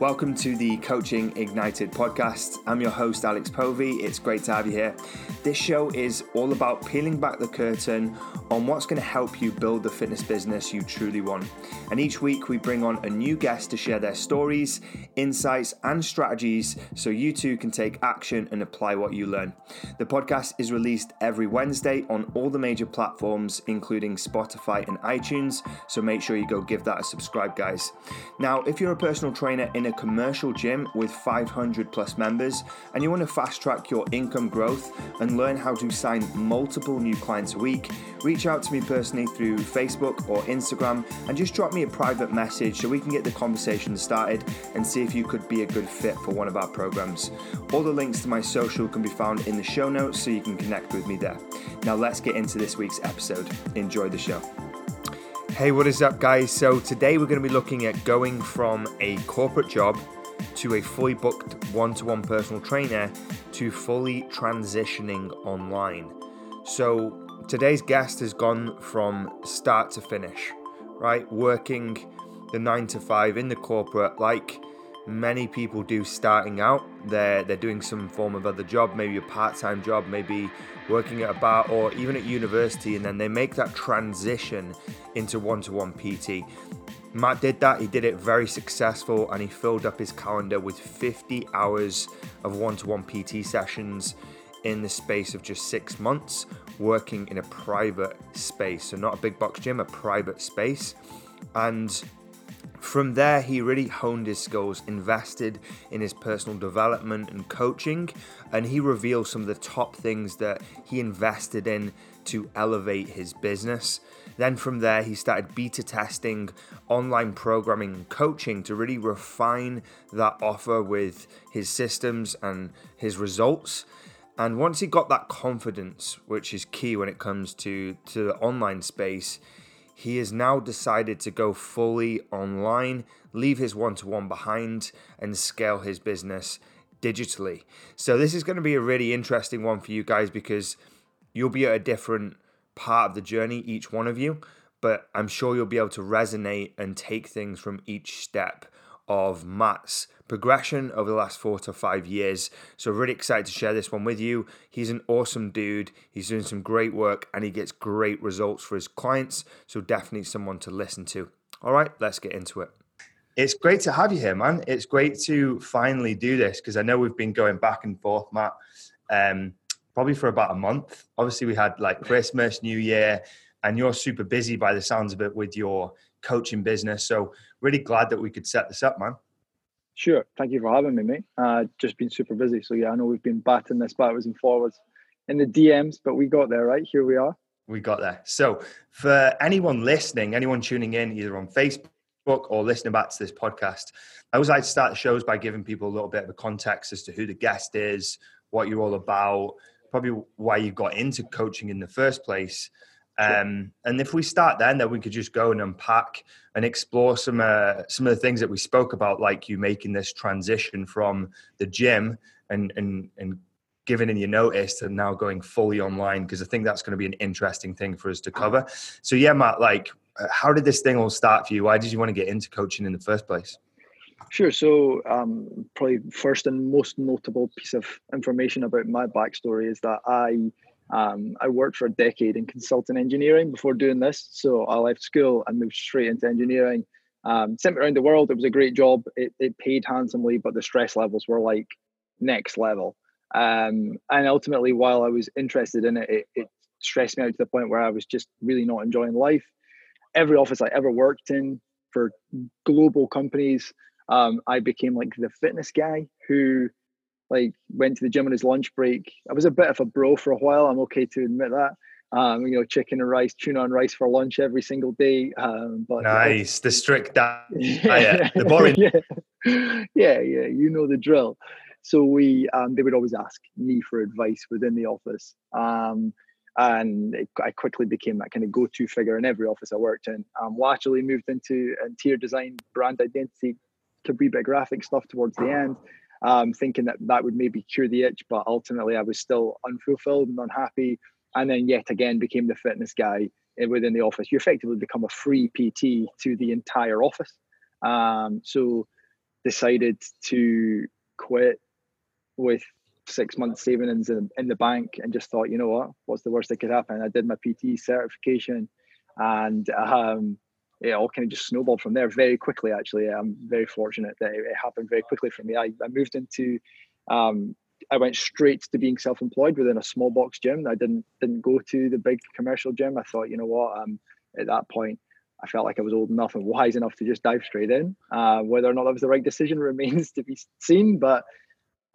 Welcome to the Coaching Ignited podcast. I'm your host, Alex Povey. It's great to have you here. This show is all about peeling back the curtain on what's going to help you build the fitness business you truly want. And each week we bring on a new guest to share their stories, insights, and strategies so you too can take action and apply what you learn. The podcast is released every Wednesday on all the major platforms, including Spotify and iTunes. So make sure you go give that a subscribe, guys. Now, if you're a personal trainer in a commercial gym with 500 plus members and you want to fast track your income growth and learn how to sign multiple new clients a week, reach out to me personally through Facebook or Instagram and just drop me a private message so we can get the conversation started and see if you could be a good fit for one of our programs. All the links to my social can be found in the show notes so you can connect with me there. Now, let's get into this week's episode. Enjoy the show. Hey, what is up, guys? So, today we're going to be looking at going from a corporate job to a fully booked one to one personal trainer to fully transitioning online. So, today's guest has gone from start to finish, right? Working the nine to five in the corporate, like many people do starting out. They're, they're doing some form of other job, maybe a part time job, maybe working at a bar or even at university, and then they make that transition into one to one PT. Matt did that, he did it very successful, and he filled up his calendar with 50 hours of one to one PT sessions in the space of just six months, working in a private space. So, not a big box gym, a private space. And from there, he really honed his skills, invested in his personal development and coaching, and he revealed some of the top things that he invested in to elevate his business. Then from there, he started beta testing online programming coaching to really refine that offer with his systems and his results. And once he got that confidence, which is key when it comes to, to the online space, he has now decided to go fully online, leave his one to one behind, and scale his business digitally. So, this is going to be a really interesting one for you guys because you'll be at a different part of the journey, each one of you, but I'm sure you'll be able to resonate and take things from each step of Matt's progression over the last four to five years. So, really excited to share this one with you. He's an awesome dude. He's doing some great work and he gets great results for his clients. So, definitely someone to listen to. All right, let's get into it. It's great to have you here, man. It's great to finally do this because I know we've been going back and forth, Matt, um, probably for about a month. Obviously, we had like Christmas, New Year, and you're super busy by the sounds of it with your coaching business. So really glad that we could set this up, man. Sure. Thank you for having me, mate. Uh, just been super busy. So yeah, I know we've been batting this backwards and forwards in the DMs, but we got there, right? Here we are. We got there. So for anyone listening, anyone tuning in either on Facebook or listening back to this podcast, I always like to start the shows by giving people a little bit of a context as to who the guest is, what you're all about, probably why you got into coaching in the first place. Um, and if we start then, then we could just go and unpack and explore some uh, some of the things that we spoke about, like you making this transition from the gym and and and giving in your notice to now going fully online because I think that's going to be an interesting thing for us to cover. So yeah, Matt, like, uh, how did this thing all start for you? Why did you want to get into coaching in the first place? Sure. So, um, probably first and most notable piece of information about my backstory is that I um, I worked for a decade in consulting engineering before doing this. So I left school and moved straight into engineering. Um, sent me around the world. It was a great job. It, it paid handsomely, but the stress levels were like next level. Um, and ultimately, while I was interested in it, it, it stressed me out to the point where I was just really not enjoying life. Every office I ever worked in for global companies, um, I became like the fitness guy who like went to the gym on his lunch break. I was a bit of a bro for a while. I'm okay to admit that. Um, you know, chicken and rice, tuna and rice for lunch every single day. Um, but nice, the strict diet, yeah. the boring. yeah. yeah, yeah, you know the drill. So we, um, they would always ask me for advice within the office, um, and it, I quickly became that kind of go-to figure in every office I worked in. Um, laterally moved into interior design, brand identity, Cabriba graphic stuff towards the end um, thinking that that would maybe cure the itch, but ultimately I was still unfulfilled and unhappy. And then yet again became the fitness guy within the office. You effectively become a free PT to the entire office. Um, so decided to quit with six months savings in, in the bank and just thought, you know what, what's the worst that could happen? I did my PT certification and um, it all kind of just snowballed from there very quickly. Actually, I'm very fortunate that it, happened very quickly for me. I, I moved into, um, I went straight to being self-employed within a small box gym. I didn't didn't go to the big commercial gym. I thought, you know what, um, at that point, I felt like I was old enough and wise enough to just dive straight in. Uh, whether or not that was the right decision remains to be seen, but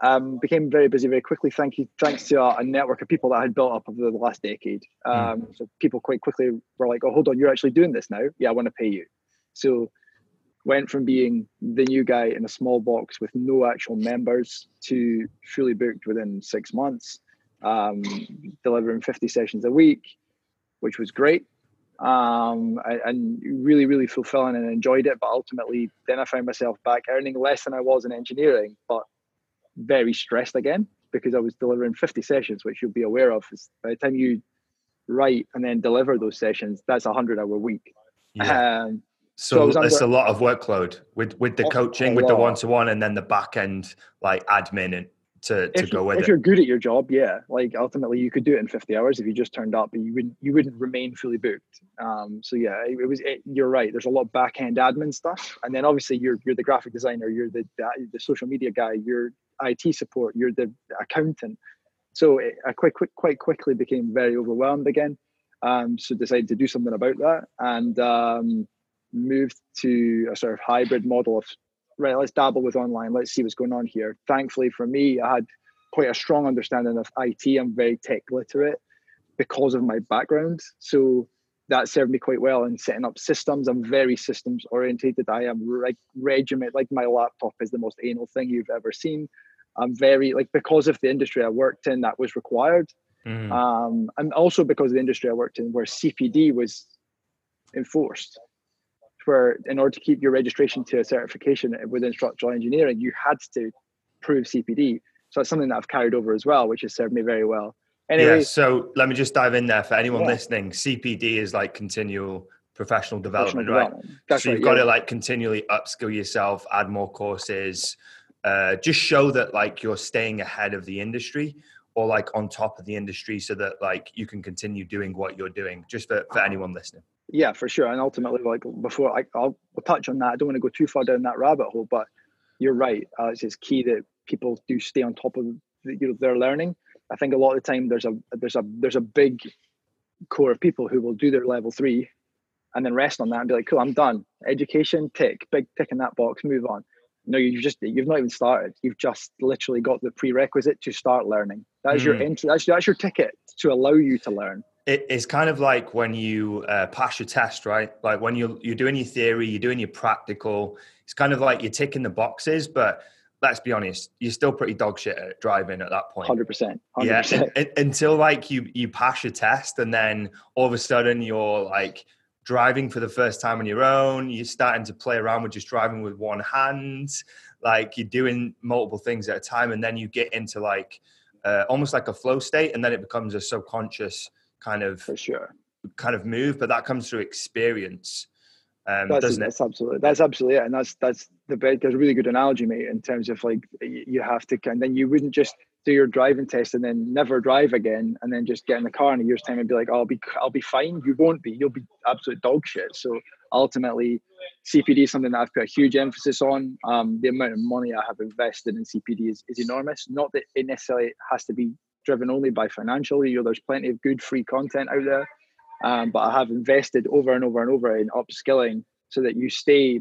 um, became very busy very quickly. Thank you, thanks to a, a, network of people that I had built up over the last decade. Hmm. Um. So people quite quickly were like, "Oh, hold on, you're actually doing this now? Yeah, I want to pay you." So went from being the new guy in a small box with no actual members to fully booked within six months, um, delivering 50 sessions a week, which was great um, and really, really fulfilling and enjoyed it. But ultimately, then I found myself back earning less than I was in engineering, but very stressed again because I was delivering 50 sessions, which you'll be aware of. Is by the time you write and then deliver those sessions, that's a 100 hour week. Yeah. Um, so, so it's a lot of workload with with the coaching, with the one to one, and then the back end like admin and to, to if go with if it. you're good at your job, yeah, like ultimately you could do it in 50 hours if you just turned up, but you wouldn't you wouldn't remain fully booked. Um, so yeah, it, it was. It, you're right. There's a lot of back end admin stuff, and then obviously you're you're the graphic designer, you're the the social media guy, you're IT support, you're the accountant. So it, I quite quite quickly became very overwhelmed again. Um, so decided to do something about that and um, moved to a sort of hybrid model of right, let's dabble with online. Let's see what's going on here. Thankfully for me, I had quite a strong understanding of IT. I'm very tech literate because of my background. So that served me quite well in setting up systems. I'm very systems orientated. I am like regiment, like my laptop is the most anal thing you've ever seen. I'm very like because of the industry I worked in, that was required. Mm. Um, and also because of the industry I worked in, where CPD was enforced where in order to keep your registration to a certification within structural engineering, you had to prove CPD. So it's something that I've carried over as well, which has served me very well. Anyway, yeah, so let me just dive in there for anyone yeah. listening. CPD is like continual professional development, professional right? Development. So you've right, got yeah. to like continually upskill yourself, add more courses, uh, just show that like you're staying ahead of the industry or like on top of the industry so that like you can continue doing what you're doing just for, for anyone listening yeah, for sure. And ultimately, like before, I, will touch on that. I don't want to go too far down that rabbit hole, but you're right. Uh, it's key that people do stay on top of you know their learning. I think a lot of the time there's a there's a there's a big core of people who will do their level three and then rest on that and be like, cool, I'm done. Education, tick, big tick in that box, move on. No, you just you've not even started. You've just literally got the prerequisite to start learning. That's mm. your entry. That's that's your ticket to allow you to learn it, it's kind of like when you uh, pass your test, right? Like when you're you're doing your theory, you're doing your practical. It's kind of like you're ticking the boxes, but let's be honest, you're still pretty dog shit at driving at that point. Hundred percent. Yeah, until like you you pass your test, and then all of a sudden you're like driving for the first time on your own. You're starting to play around with just driving with one hand. Like you're doing multiple things at a time, and then you get into like uh, almost like a flow state, and then it becomes a subconscious kind of for sure kind of move, but that comes through experience. Um, that's, doesn't that's absolutely that's absolutely it, and that's that's the bit. There's a really good analogy, mate, in terms of like you have to, and then you wouldn't just do your driving test and then never drive again, and then just get in the car in a year's time and be like, oh, "I'll be, I'll be fine." You won't be. You'll be absolute dog shit. So ultimately, CPD is something that I've put a huge emphasis on. Um, the amount of money I have invested in CPD is, is enormous. Not that it necessarily has to be driven only by financial. You know, there's plenty of good free content out there, um, but I have invested over and over and over in upskilling so that you stay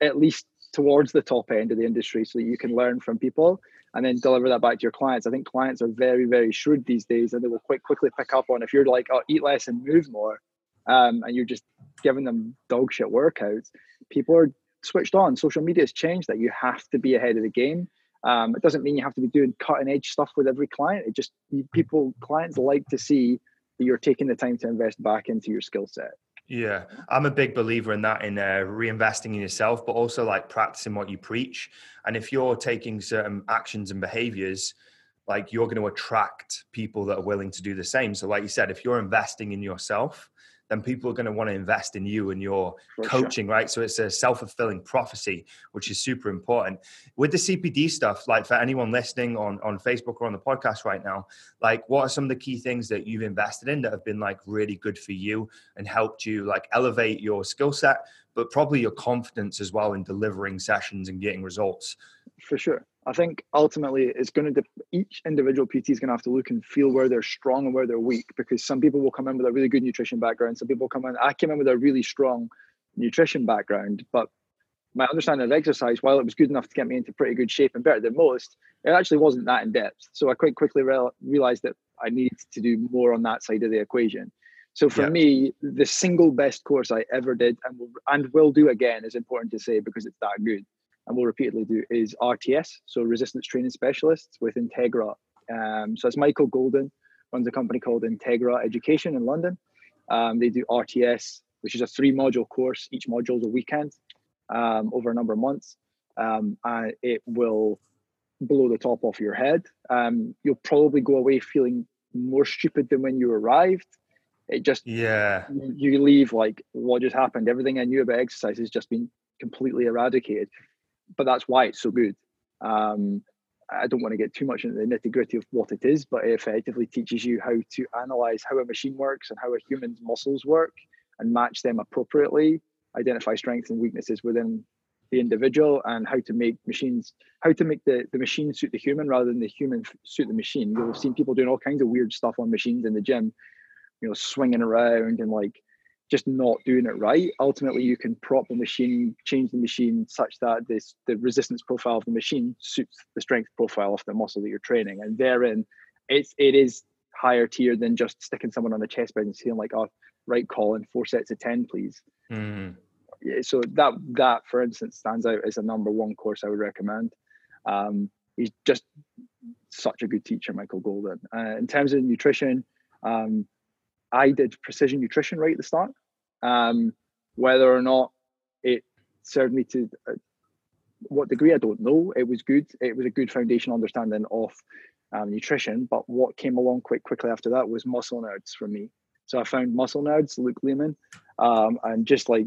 at least towards the top end of the industry, so that you can learn from people and then deliver that back to your clients. I think clients are very, very shrewd these days, and they will quite quickly pick up on if you're like, "Oh, eat less and move more," um, and you're just giving them dog shit workouts. People are switched on. Social media has changed that. You have to be ahead of the game. Um, it doesn't mean you have to be doing cutting edge stuff with every client. It just people clients like to see that you're taking the time to invest back into your skill set. Yeah, I'm a big believer in that, in uh, reinvesting in yourself, but also like practicing what you preach. And if you're taking certain actions and behaviors, like you're going to attract people that are willing to do the same. So, like you said, if you're investing in yourself, then people are going to want to invest in you and your For coaching, right? So it's a self fulfilling prophecy, which is super important. With the CPD stuff, like for anyone listening on, on Facebook or on the podcast right now, like what are some of the key things that you've invested in that have been like really good for you and helped you like elevate your skill set, but probably your confidence as well in delivering sessions and getting results? For sure. I think ultimately it's going to each individual PT is going to have to look and feel where they're strong and where they're weak because some people will come in with a really good nutrition background. Some people come in. I came in with a really strong nutrition background, but my understanding of exercise, while it was good enough to get me into pretty good shape and better than most, it actually wasn't that in depth. So I quite quickly re- realized that I needed to do more on that side of the equation. So for yeah. me, the single best course I ever did and will, and will do again is important to say because it's that good and we'll repeatedly do is RTS, so resistance training specialists with Integra. Um, so it's Michael Golden runs a company called Integra Education in London. Um, they do RTS, which is a three module course. Each module is a weekend um, over a number of months. Um, and it will blow the top off your head. Um, you'll probably go away feeling more stupid than when you arrived. It just yeah you leave like what just happened. Everything I knew about exercise has just been completely eradicated but that's why it's so good. Um, I don't want to get too much into the nitty gritty of what it is, but it effectively teaches you how to analyze how a machine works and how a human's muscles work and match them appropriately, identify strengths and weaknesses within the individual, and how to make machines, how to make the, the machine suit the human rather than the human suit the machine. You'll have seen people doing all kinds of weird stuff on machines in the gym, you know, swinging around and like just not doing it right. Ultimately, you can prop the machine, change the machine such that this the resistance profile of the machine suits the strength profile of the muscle that you're training. And therein, it's it is higher tier than just sticking someone on the chest bed and saying like, "Oh, right, Colin, four sets of ten, please." Mm. Yeah, so that that, for instance, stands out as a number one course I would recommend. Um, he's just such a good teacher, Michael Golden. Uh, in terms of nutrition. Um, I did precision nutrition right at the start. Um, whether or not it served me to uh, what degree, I don't know. It was good. It was a good foundation understanding of um, nutrition. But what came along quite quickly after that was muscle nerds for me. So I found muscle nerds, Luke Leaman, um, and just like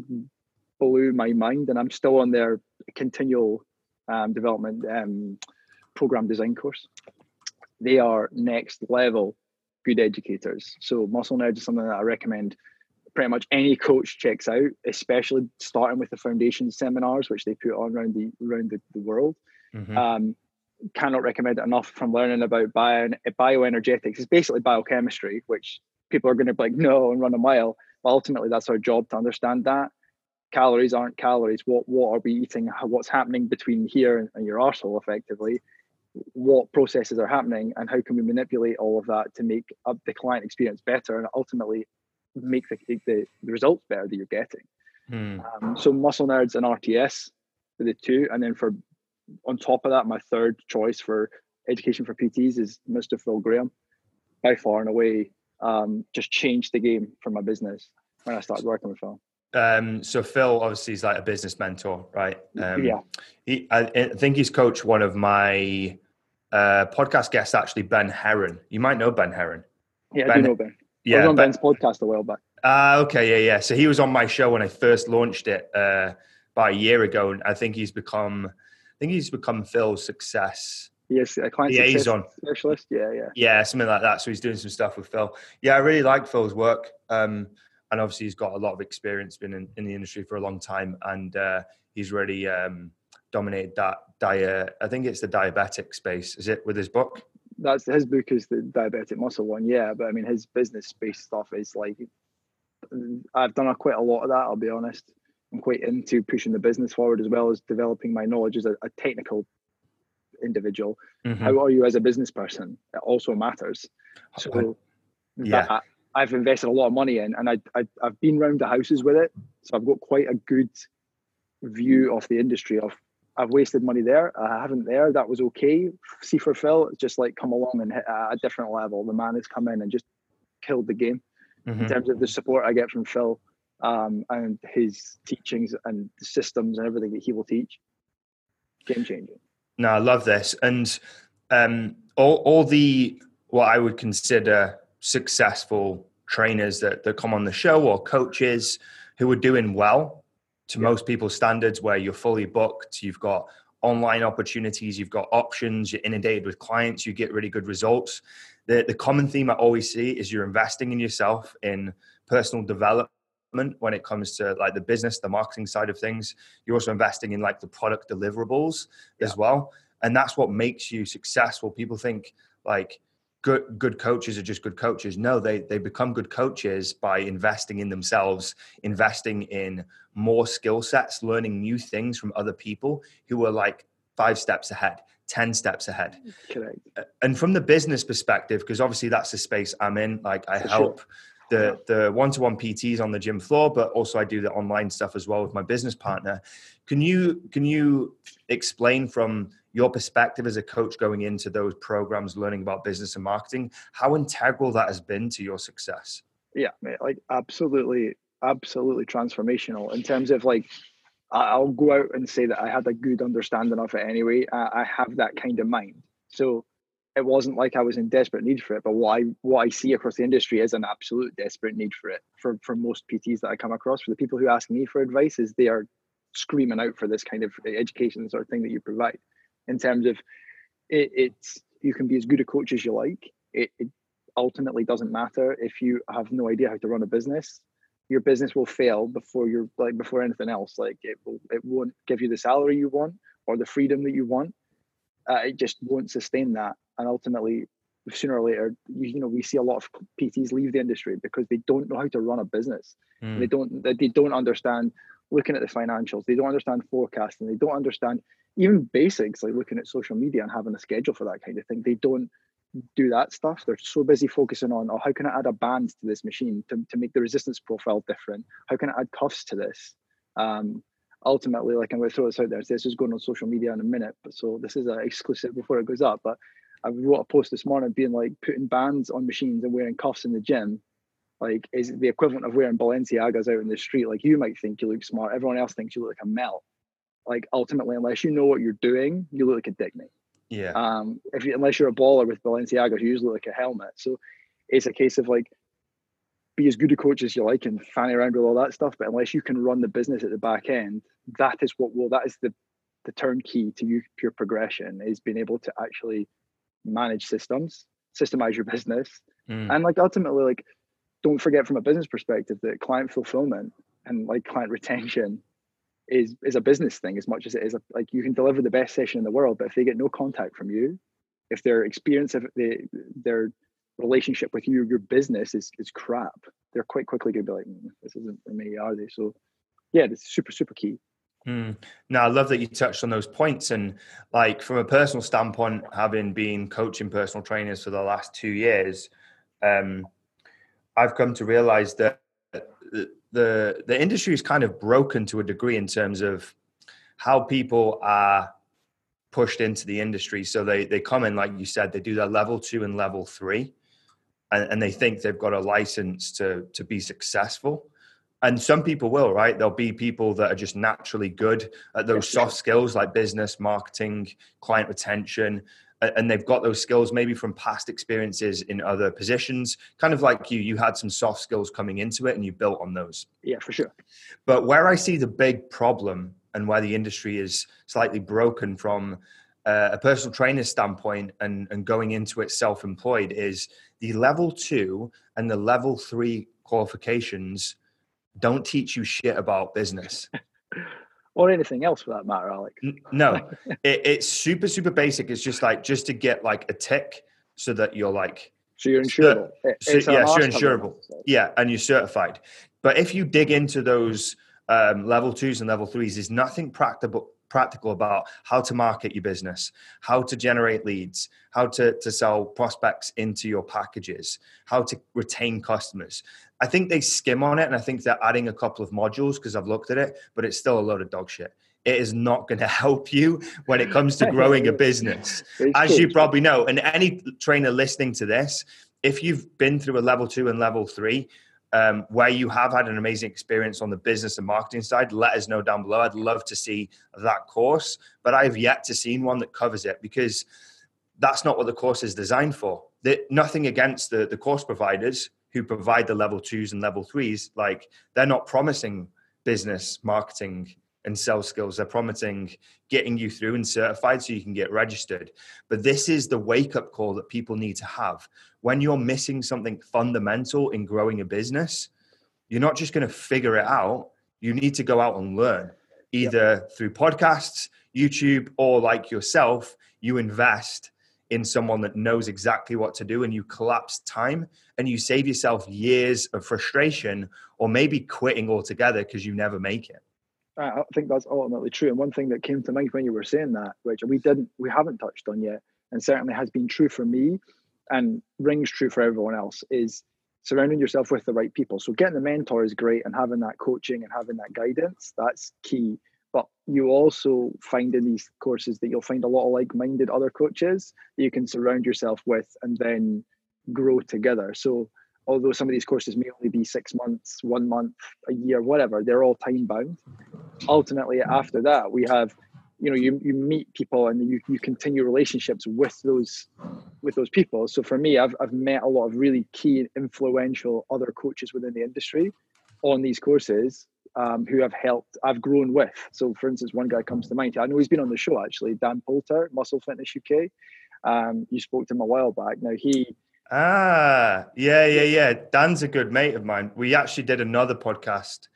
blew my mind. And I'm still on their continual um, development um, program design course. They are next level good educators. So Muscle Nerds is something that I recommend pretty much any coach checks out, especially starting with the foundation seminars, which they put on around the around the, the world. Mm-hmm. Um, cannot recommend it enough from learning about bio, bioenergetics. It's basically biochemistry, which people are going to be like, no, and run a mile. But ultimately, that's our job to understand that. Calories aren't calories. What what are we eating? What's happening between here and, and your arsehole, effectively? What processes are happening and how can we manipulate all of that to make up the client experience better and ultimately make the, the, the results better that you're getting. Hmm. Um, so muscle nerds and RTS for the two, and then for on top of that, my third choice for education for PTs is Mr. Phil Graham. By far and away, um, just changed the game for my business when I started working with Phil. Um, so Phil obviously is like a business mentor, right? Um, yeah. He, I, I, think he's coached one of my uh, podcast guests, actually Ben Heron. You might know Ben Heron. Yeah, ben, I do know Ben. Yeah, I was on ben, Ben's podcast a while back. Ah, uh, okay, yeah, yeah. So he was on my show when I first launched it uh, about a year ago, and I think he's become, I think he's become Phil's success. Yes, a client liaison specialist. Yeah, yeah, yeah, something like that. So he's doing some stuff with Phil. Yeah, I really like Phil's work. Um, and obviously he's got a lot of experience, been in, in the industry for a long time, and uh, he's really um, dominated that diet. I think it's the diabetic space. Is it with his book? That's his book is the diabetic muscle one, yeah. But I mean, his business space stuff is like I've done a, quite a lot of that. I'll be honest. I'm quite into pushing the business forward as well as developing my knowledge as a, a technical individual. Mm-hmm. How are you as a business person? It also matters. So yeah. That, I've invested a lot of money in, and I, I I've been round the houses with it, so I've got quite a good view of the industry. Of I've wasted money there, I haven't there. That was okay. See for Phil, it's just like come along and hit a different level. The man has come in and just killed the game mm-hmm. in terms of the support I get from Phil um, and his teachings and the systems and everything that he will teach. Game changing. No, I love this, and um, all all the what I would consider successful trainers that, that come on the show or coaches who are doing well to yeah. most people's standards where you're fully booked, you've got online opportunities, you've got options, you're inundated with clients, you get really good results. The, the common theme I always see is you're investing in yourself in personal development when it comes to like the business, the marketing side of things. You're also investing in like the product deliverables yeah. as well. And that's what makes you successful. People think like good good coaches are just good coaches. No, they they become good coaches by investing in themselves, investing in more skill sets, learning new things from other people who are like five steps ahead. 10 steps ahead. Correct. And from the business perspective, because obviously that's the space I'm in, like I For help sure the the one-to-one PTs on the gym floor, but also I do the online stuff as well with my business partner. Can you can you explain from your perspective as a coach going into those programs, learning about business and marketing, how integral that has been to your success? Yeah, like absolutely, absolutely transformational in terms of like I'll go out and say that I had a good understanding of it anyway. I have that kind of mind. So it wasn't like I was in desperate need for it, but what I what I see across the industry is an absolute desperate need for it for for most PTs that I come across. For the people who ask me for advice, is they are screaming out for this kind of education sort of thing that you provide. In terms of it, it's you can be as good a coach as you like. It, it ultimately doesn't matter if you have no idea how to run a business. Your business will fail before you're like before anything else. Like it will it won't give you the salary you want or the freedom that you want. Uh, it just won't sustain that and ultimately sooner or later you, you, know we see a lot of pts leave the industry because they don't know how to run a business mm. they don't they don't understand looking at the financials they don't understand forecasting they don't understand even basics like looking at social media and having a schedule for that kind of thing they don't do that stuff they're so busy focusing on oh how can i add a band to this machine to, to make the resistance profile different how can i add cuffs to this um, ultimately like i'm going to throw this out there this is going on social media in a minute but so this is an exclusive before it goes up but I wrote a post this morning being like putting bands on machines and wearing cuffs in the gym, like is the equivalent of wearing Balenciagas out in the street. Like you might think you look smart, everyone else thinks you look like a melt. Like ultimately, unless you know what you're doing, you look like a dick, mate. Yeah. Um, if you, unless you're a baller with Balenciagas, you usually look like a helmet. So it's a case of like be as good a coach as you like and fanny around with all that stuff. But unless you can run the business at the back end, that is what will that is the the turnkey to you pure progression is being able to actually manage systems, systemize your business, mm. and like ultimately, like don't forget from a business perspective that client fulfillment and like client retention is is a business thing as much as it is a, like you can deliver the best session in the world, but if they get no contact from you, if their experience of the, their relationship with you, your business is is crap, they're quite quickly gonna be like, mm, this isn't for me, are they? So yeah, it's super super key. Mm. No, I love that you touched on those points. And like from a personal standpoint, having been coaching personal trainers for the last two years, um, I've come to realize that the, the industry is kind of broken to a degree in terms of how people are pushed into the industry. So they they come in, like you said, they do their level two and level three, and, and they think they've got a license to to be successful. And some people will right? There'll be people that are just naturally good at those soft skills like business marketing client retention and they've got those skills maybe from past experiences in other positions kind of like you you had some soft skills coming into it and you built on those yeah for sure but where i see the big problem and where the industry is slightly broken from uh, a personal trainer standpoint and, and going into it self-employed is the level two and the level three qualifications don't teach you shit about business. or anything else for that matter, Alex. No, it, it's super, super basic. It's just like, just to get like a tick so that you're like, so you're insurable. So, so yes, you're insurable. Yeah, and you're certified. But if you dig into those um, level twos and level threes, there's nothing practical practical about how to market your business, how to generate leads, how to, to sell prospects into your packages, how to retain customers. I think they skim on it and I think they're adding a couple of modules because I've looked at it, but it's still a load of dog shit. It is not going to help you when it comes to growing a business. As you probably know, and any trainer listening to this, if you've been through a level two and level three, um, where you have had an amazing experience on the business and marketing side, let us know down below. I'd love to see that course, but I've yet to see one that covers it because that's not what the course is designed for. Nothing against the, the course providers who provide the level twos and level threes, like they're not promising business, marketing, and sales skills. They're promising getting you through and certified so you can get registered. But this is the wake up call that people need to have. When you're missing something fundamental in growing a business, you're not just going to figure it out. You need to go out and learn either yep. through podcasts, YouTube, or like yourself, you invest in someone that knows exactly what to do and you collapse time and you save yourself years of frustration or maybe quitting altogether because you never make it. I think that's ultimately true. And one thing that came to mind when you were saying that, which we didn't, we haven't touched on yet, and certainly has been true for me, and rings true for everyone else, is surrounding yourself with the right people. So getting the mentor is great, and having that coaching and having that guidance, that's key. But you also find in these courses that you'll find a lot of like-minded other coaches that you can surround yourself with, and then grow together. So although some of these courses may only be six months, one month, a year, whatever, they're all time bound. Ultimately, after that, we have, you know, you, you meet people and you, you continue relationships with those with those people. So for me, I've, I've met a lot of really key, influential other coaches within the industry on these courses um, who have helped, I've grown with. So for instance, one guy comes to mind. I know he's been on the show actually, Dan Poulter, Muscle Fitness UK. Um, you spoke to him a while back. Now he Ah, yeah, yeah, yeah. Dan's a good mate of mine. We actually did another podcast.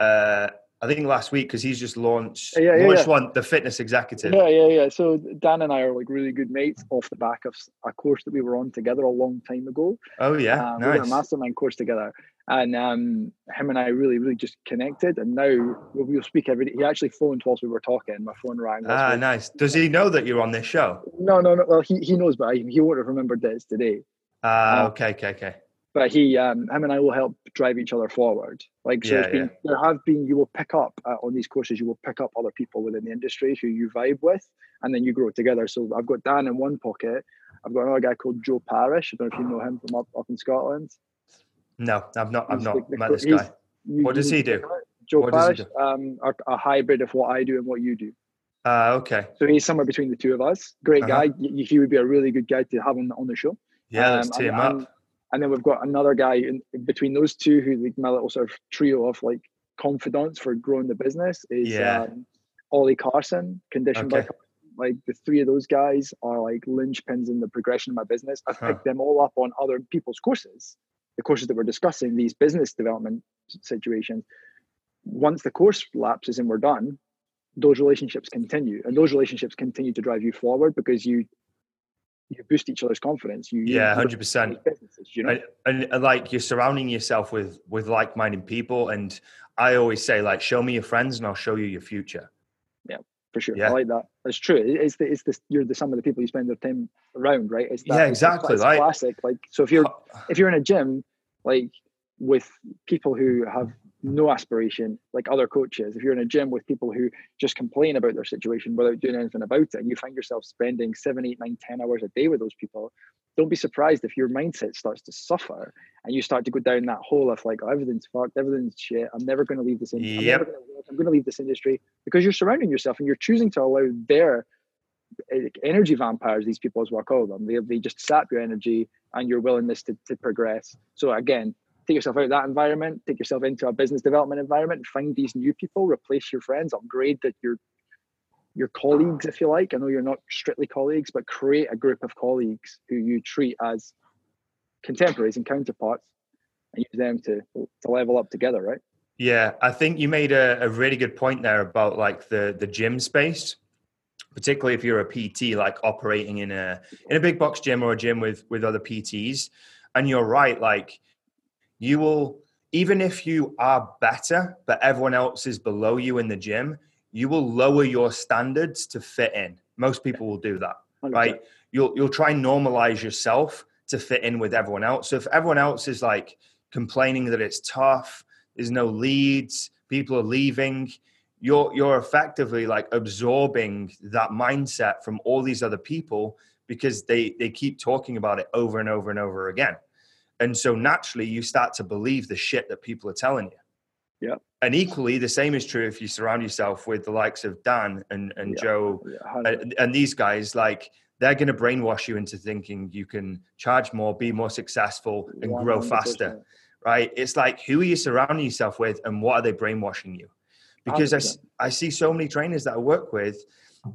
Uh, I think last week because he's just launched yeah, yeah, launched yeah. one, the fitness executive. Yeah, yeah, yeah. So Dan and I are like really good mates off the back of a course that we were on together a long time ago. Oh yeah, um, nice. We did a mastermind course together, and um, him and I really, really just connected. And now we'll, speak every day. He actually phoned whilst we were talking. My phone rang. Ah, nice. Does he know that you're on this show? No, no, no. Well, he, he knows, but he won't have remembered that it's today. Ah, uh, okay, okay, okay. But he, um, him and I will help drive each other forward. Like so, yeah, been, yeah. there have been. You will pick up uh, on these courses. You will pick up other people within the industry who you vibe with, and then you grow together. So I've got Dan in one pocket. I've got another guy called Joe Parish. I don't know if you know him from up, up in Scotland. No, I've not. I've not met this guy. What does he do? Joe what Parish, um, a, a, hybrid of what I do and what you do. Uh, okay. So he's somewhere between the two of us. Great uh-huh. guy. He, would be a really good guy to have on, on the show. Yeah, let's um, team and, up. And then we've got another guy in, between those two who like my little sort of trio of like confidants for growing the business is yeah. um, Ollie Carson, conditioned okay. by like the three of those guys are like linchpins in the progression of my business. I've huh. picked them all up on other people's courses, the courses that we're discussing, these business development situations. Once the course lapses and we're done, those relationships continue, and those relationships continue to drive you forward because you you boost each other's confidence. You yeah, hundred percent. You know, and, and, like you're surrounding yourself with with like minded people, and I always say like, show me your friends, and I'll show you your future. Yeah, for sure. Yeah. I like that. That's true. It's the it's the you're the sum of the people you spend your time around, right? It's that, yeah, exactly. It's, it's classic. Like so, if you're if you're in a gym, like with people who have no aspiration like other coaches if you're in a gym with people who just complain about their situation without doing anything about it and you find yourself spending seven eight nine ten hours a day with those people don't be surprised if your mindset starts to suffer and you start to go down that hole of like oh, everything's fucked everything's shit i'm never going to leave this industry yep. I'm, going to leave this industry because you're surrounding yourself and you're choosing to allow their eh, energy vampires these people as well call them they, they just sap your energy and your willingness to, to progress so again take yourself out of that environment, take yourself into a business development environment, find these new people, replace your friends, upgrade that your your colleagues, if you like. I know you're not strictly colleagues, but create a group of colleagues who you treat as contemporaries and counterparts and use them to to level up together, right? Yeah, I think you made a, a really good point there about like the the gym space particularly if you're a PT, like operating in a in a big box gym or a gym with with other PTs. And you're right, like you will even if you are better but everyone else is below you in the gym you will lower your standards to fit in. Most people will do that right? you'll you'll try and normalize yourself to fit in with everyone else. So if everyone else is like complaining that it's tough there's no leads people are leaving you're you're effectively like absorbing that mindset from all these other people because they they keep talking about it over and over and over again and so naturally, you start to believe the shit that people are telling you. Yeah. And equally, the same is true if you surround yourself with the likes of Dan and, and yeah. Joe yeah, and, and, these guys. Like they're going to brainwash you into thinking you can charge more, be more successful, and 100%. grow faster. Right? It's like who are you surrounding yourself with, and what are they brainwashing you? Because I, I see so many trainers that I work with,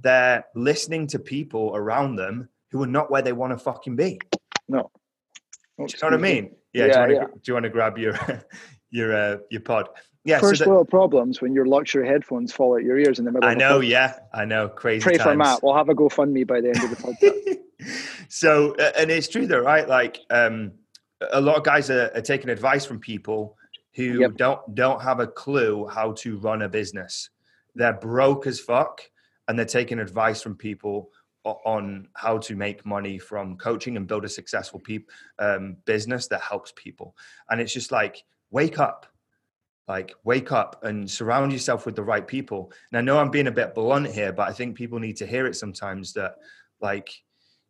they're listening to people around them who are not where they want to fucking be. No. Do you know what I mean? Yeah. yeah, do, you to, do, you want to, grab your your uh, your pod? Yeah. First so that, world problems when your luxury headphones fall out your ears in the middle. I know. Yeah, I know. Crazy. Pray times. for Matt. We'll have a GoFundMe by the end of the podcast. so, uh, and it's true though, right? Like, um, a lot of guys are, are taking advice from people who yep. don't don't have a clue how to run a business. They're broke as fuck, and they're taking advice from people on how to make money from coaching and build a successful pe- um, business that helps people. And it's just like, wake up, like wake up and surround yourself with the right people. And I know I'm being a bit blunt here, but I think people need to hear it sometimes that like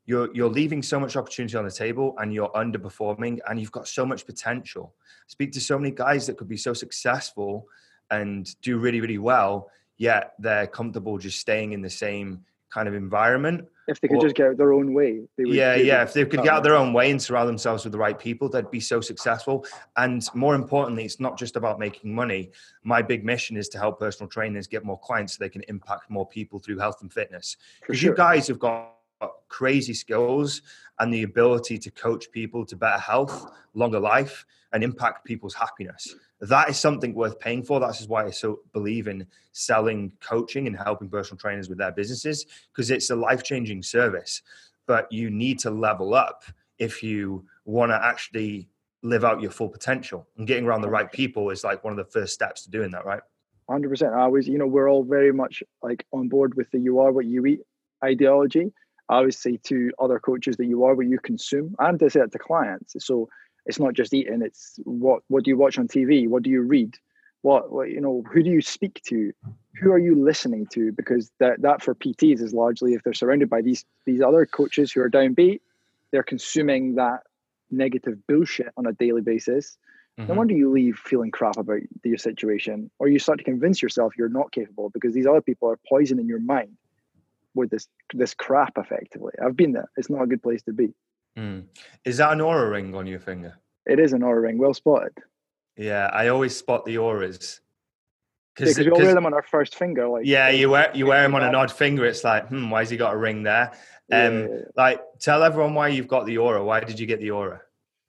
you're you're leaving so much opportunity on the table and you're underperforming and you've got so much potential. I speak to so many guys that could be so successful and do really really well, yet they're comfortable just staying in the same kind of environment. If they could just get out their own way. yeah, yeah. If they could get out their own way and surround themselves with the right people, they'd be so successful. And more importantly, it's not just about making money. My big mission is to help personal trainers get more clients so they can impact more people through health and fitness. Because sure. you guys have got Uh, crazy skills and the ability to coach people to better health, longer life, and impact people's happiness that is something worth paying for. That's why I so believe in selling coaching and helping personal trainers with their businesses because it's a life changing service. But you need to level up if you want to actually live out your full potential. And getting around the right people is like one of the first steps to doing that, right? 100%. I always, you know, we're all very much like on board with the you are what you eat ideology. I always say to other coaches that you are what you consume and to say it to clients. So it's not just eating it's what what do you watch on tv what do you read? What, what you know who do you speak to? Who are you listening to? Because that that for pts is largely if they're surrounded by these these other coaches who are downbeat they're consuming that negative bullshit on a daily basis. Mm-hmm. no wonder you leave feeling crap about your situation or you start to convince yourself you're not capable because these other people are poisoning your mind with this this crap effectively i've been there it's not a good place to be Mm. Is that an Oura ring on your finger? It is an Oura ring. Well spotted. Yeah, I always spot the Ouras. Because yeah, we all wear them on our first finger. Like yeah, you wear you wear them on an odd finger. It's like, hmm, why has he got a ring there? Um, yeah. like tell everyone why you've got the Oura. Why did you get the Oura?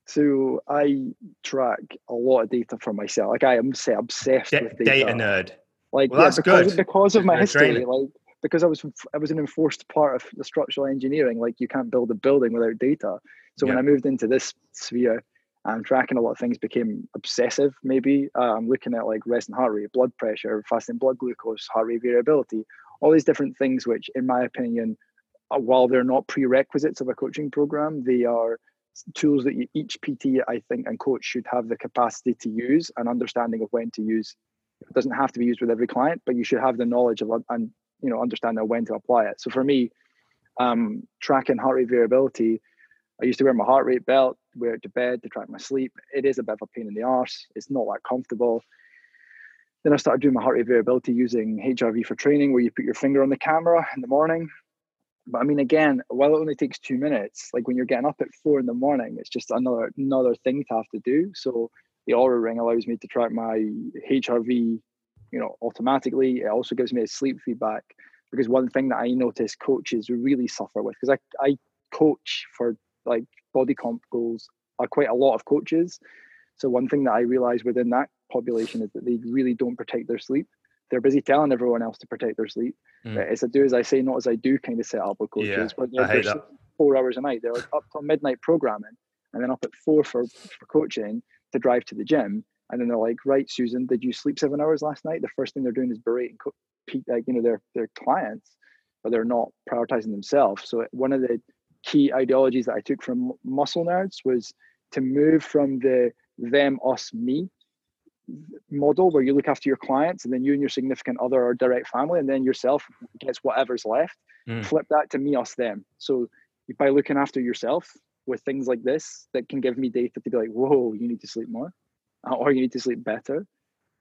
So I track a lot of data for myself. Like I am obsessed D- with data. data nerd. Like well, yeah, that's because, good. because of my history. Like because I was I was an enforced part of the structural engineering. Like you can't build a building without data. So yeah. when I moved into this sphere, and tracking a lot of things became obsessive. Maybe uh, I'm looking at like resting heart rate, blood pressure, fasting blood glucose, heart rate variability, all these different things, which, in my opinion, uh, while they're not prerequisites of a coaching program, they are tools that you, each PT, I think, and coach should have the capacity to use and understanding of when to use. It doesn't have to be used with every client, but you should have the knowledge of and you know understand now when to apply it. So for me, um, tracking heart rate variability, I used to wear my heart rate belt, wear it to bed to track my sleep. It is a bit of a pain in the arse. It's not that comfortable. Then I started doing my heart rate variability using HRV4Training, where you put your finger on the camera in the morning. But I mean, again, while it only takes two minutes, like when you're getting up at four in the morning, it's just another another thing to have to do. So the Oura Ring allows me to track my HRV you know, automatically. It also gives me a sleep feedback because one thing that I notice coaches really suffer with because I, I coach for like body comp goals are quite a lot of coaches. So one thing that I realize within that population is that they really don't protect their sleep. They're busy telling everyone else to protect their sleep. Mm. It's a do as I say, not as I do kind of setup with coaches. Yeah, but they're, they're four hours a night. They're like up till midnight programming and then up at four for, for coaching to drive to the gym and then they're like, right, Susan, did you sleep seven hours last night? The first thing they're doing is berating, like you know, their their clients, but they're not prioritizing themselves. So one of the key ideologies that I took from Muscle Nerds was to move from the them, us, me model where you look after your clients and then you and your significant other or direct family and then yourself gets whatever's left mm. flip that to me us them so by looking after yourself with things like this that can give me data to be like whoa you need to sleep more or you need to sleep better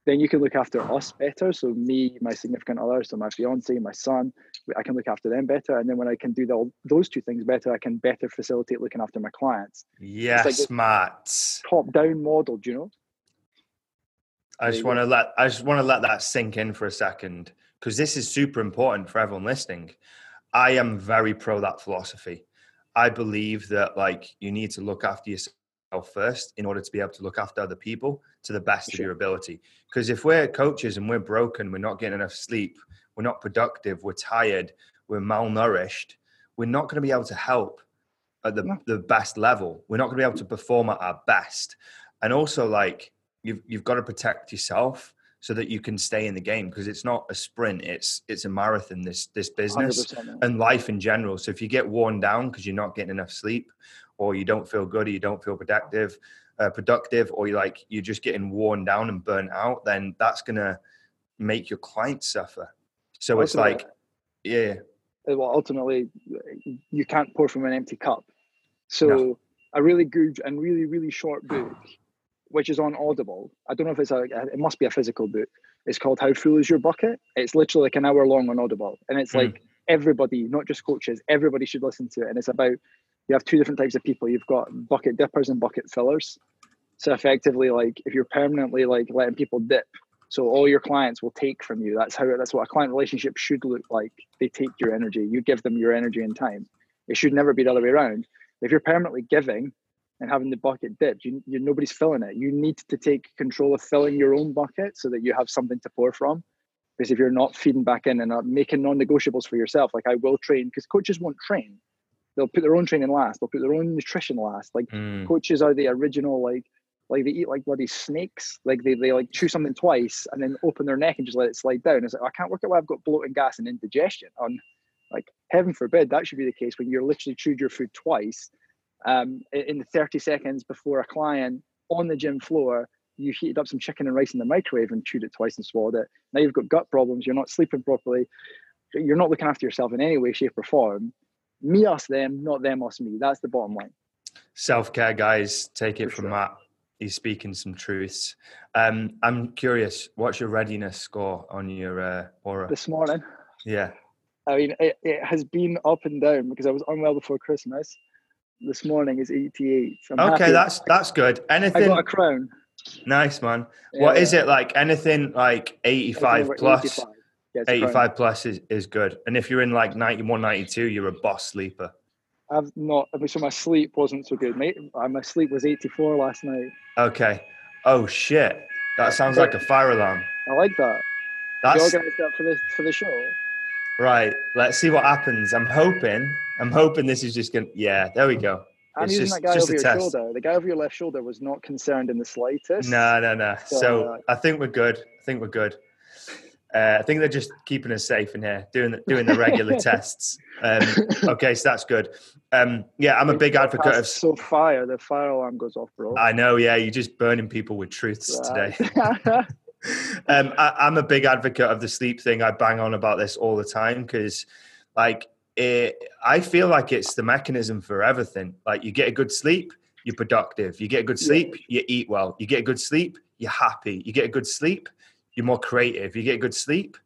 then you can look after us better. So me, my significant other, so my fiance, my son, I can look after them better. And then when I can do the, those two things better, I can better facilitate looking after my clients. Yes, like smart. Top down model, do you know? I just want to let I just want to let that sink in for a second because this is super important for everyone listening. I am very pro that philosophy. I believe that like you need to look after yourself first in order to be able to look after other people to the best sure. of your ability. Because if we're coaches and we're broken, we're not getting enough sleep, we're not productive, we're tired, we're malnourished, we're not going to be able to help at the, no. the best level. We're not going to be able to perform at our best. And also, like, you've, you've got to protect yourself so that you can stay in the game because it's not a sprint it's it's a marathon this this business and life in general so if you get worn down because you're not getting enough sleep or you don't feel good or you don't feel productive uh, productive or you like you're just getting worn down and burnt out then that's gonna make your clients suffer so ultimately, it's like yeah well ultimately you can't pour from an empty cup so no. a really good and really really short book which is on audible i don't know if it's a it must be a physical book it's called how full is your bucket it's literally like an hour long on audible and it's mm. like everybody not just coaches everybody should listen to it and it's about you have two different types of people. You've got bucket dippers and bucket fillers. So effectively, like if you're permanently like letting people dip, so all your clients will take from you. That's how that's what a client relationship should look like. They take your energy. You give them your energy and time. It should never be the other way around. If you're permanently giving and having the bucket dipped, you, you nobody's filling it. You need to take control of filling your own bucket so that you have something to pour from. Because if you're not feeding back in and making non-negotiables for yourself, like I will train, because coaches won't train they'll put their own training last. They'll put their own nutrition last. Like mm. coaches are the original like like they eat like bloody snakes. Like they, they like chew something twice and then open their neck and just let it slide down. It's like I can't work out why I've got bloating gas and indigestion. On like heaven forbid that should be the case when you're literally chewed your food twice um, in the 30 seconds before a client on the gym floor. You heated up some chicken and rice in the microwave and chewed it twice and swallowed it. Now you've got gut problems. You're not sleeping properly. You're not looking after yourself in any way, shape, or form me us them, not them us me. That's the bottom line. Self care, guys. Take it For from sure. Matt. He's speaking some truths. Um, I'm curious. What's your readiness score on your uh, Oura this morning? Yeah. I mean, it, it has been up and down because I was unwell before Christmas. This morning is 88. So okay, that's that's good. Anything? I got a crown. Nice man. Yeah, what is it like? Anything like 85 plus? 85. 85 plus is, is good. And if you're in like 91, 92, you're a boss sleeper. I've not, I mean, so my sleep wasn't so good, mate. Uh, my sleep was 84 last night. Okay. Oh, shit. That sounds like a fire alarm. I like that. That's you organized that for the, for the show. Right. Let's see what happens. I'm hoping, I'm hoping this is just going to, yeah, there we go. I'm it's using just, that guy over your test. shoulder. The guy over your left shoulder was not concerned in the slightest. No, no, no. So, so uh, I think we're good. I think we're good. Uh, I think they're just keeping us safe in here, doing the, doing the regular tests. Um, okay, so that's good. Um, yeah, I'm a big advocate of. So fire, the fire alarm goes off, bro. I know. Yeah, you're just burning people with truths right. today. um, I, I'm a big advocate of the sleep thing. I bang on about this all the time because, like, it, I feel like it's the mechanism for everything. Like, you get a good sleep, you're productive. You get a good sleep, yeah. you eat well. You get a good sleep, you're happy. You get a good sleep, you're more creative, you get good sleep,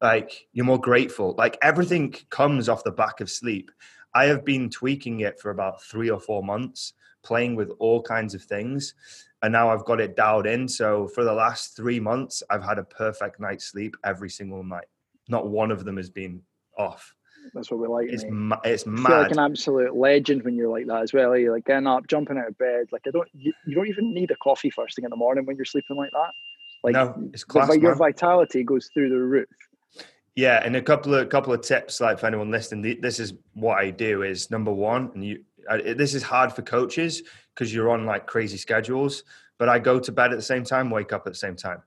like you're more grateful. Like everything comes off the back of sleep. I have been tweaking it for about three or four months, playing with all kinds of things. And now I've got it dialed in. So for the last three months, I've had a perfect night's sleep every single night. Not one of them has been off. That's what we like. It's ma- it's mad. feel like an absolute legend when you're like that as well. Eh? You're like getting up, jumping out of bed. Like I don't, you, you don't even need a coffee first thing in the morning when you're sleeping like that. Like no, it's class, but your vitality goes through the roof. Yeah, and a couple of couple of tips, like for anyone listening, this is what I do. Is number one, and you, this is hard for coaches because you're on like crazy schedules. But I go to bed at the same time, wake up at the same time.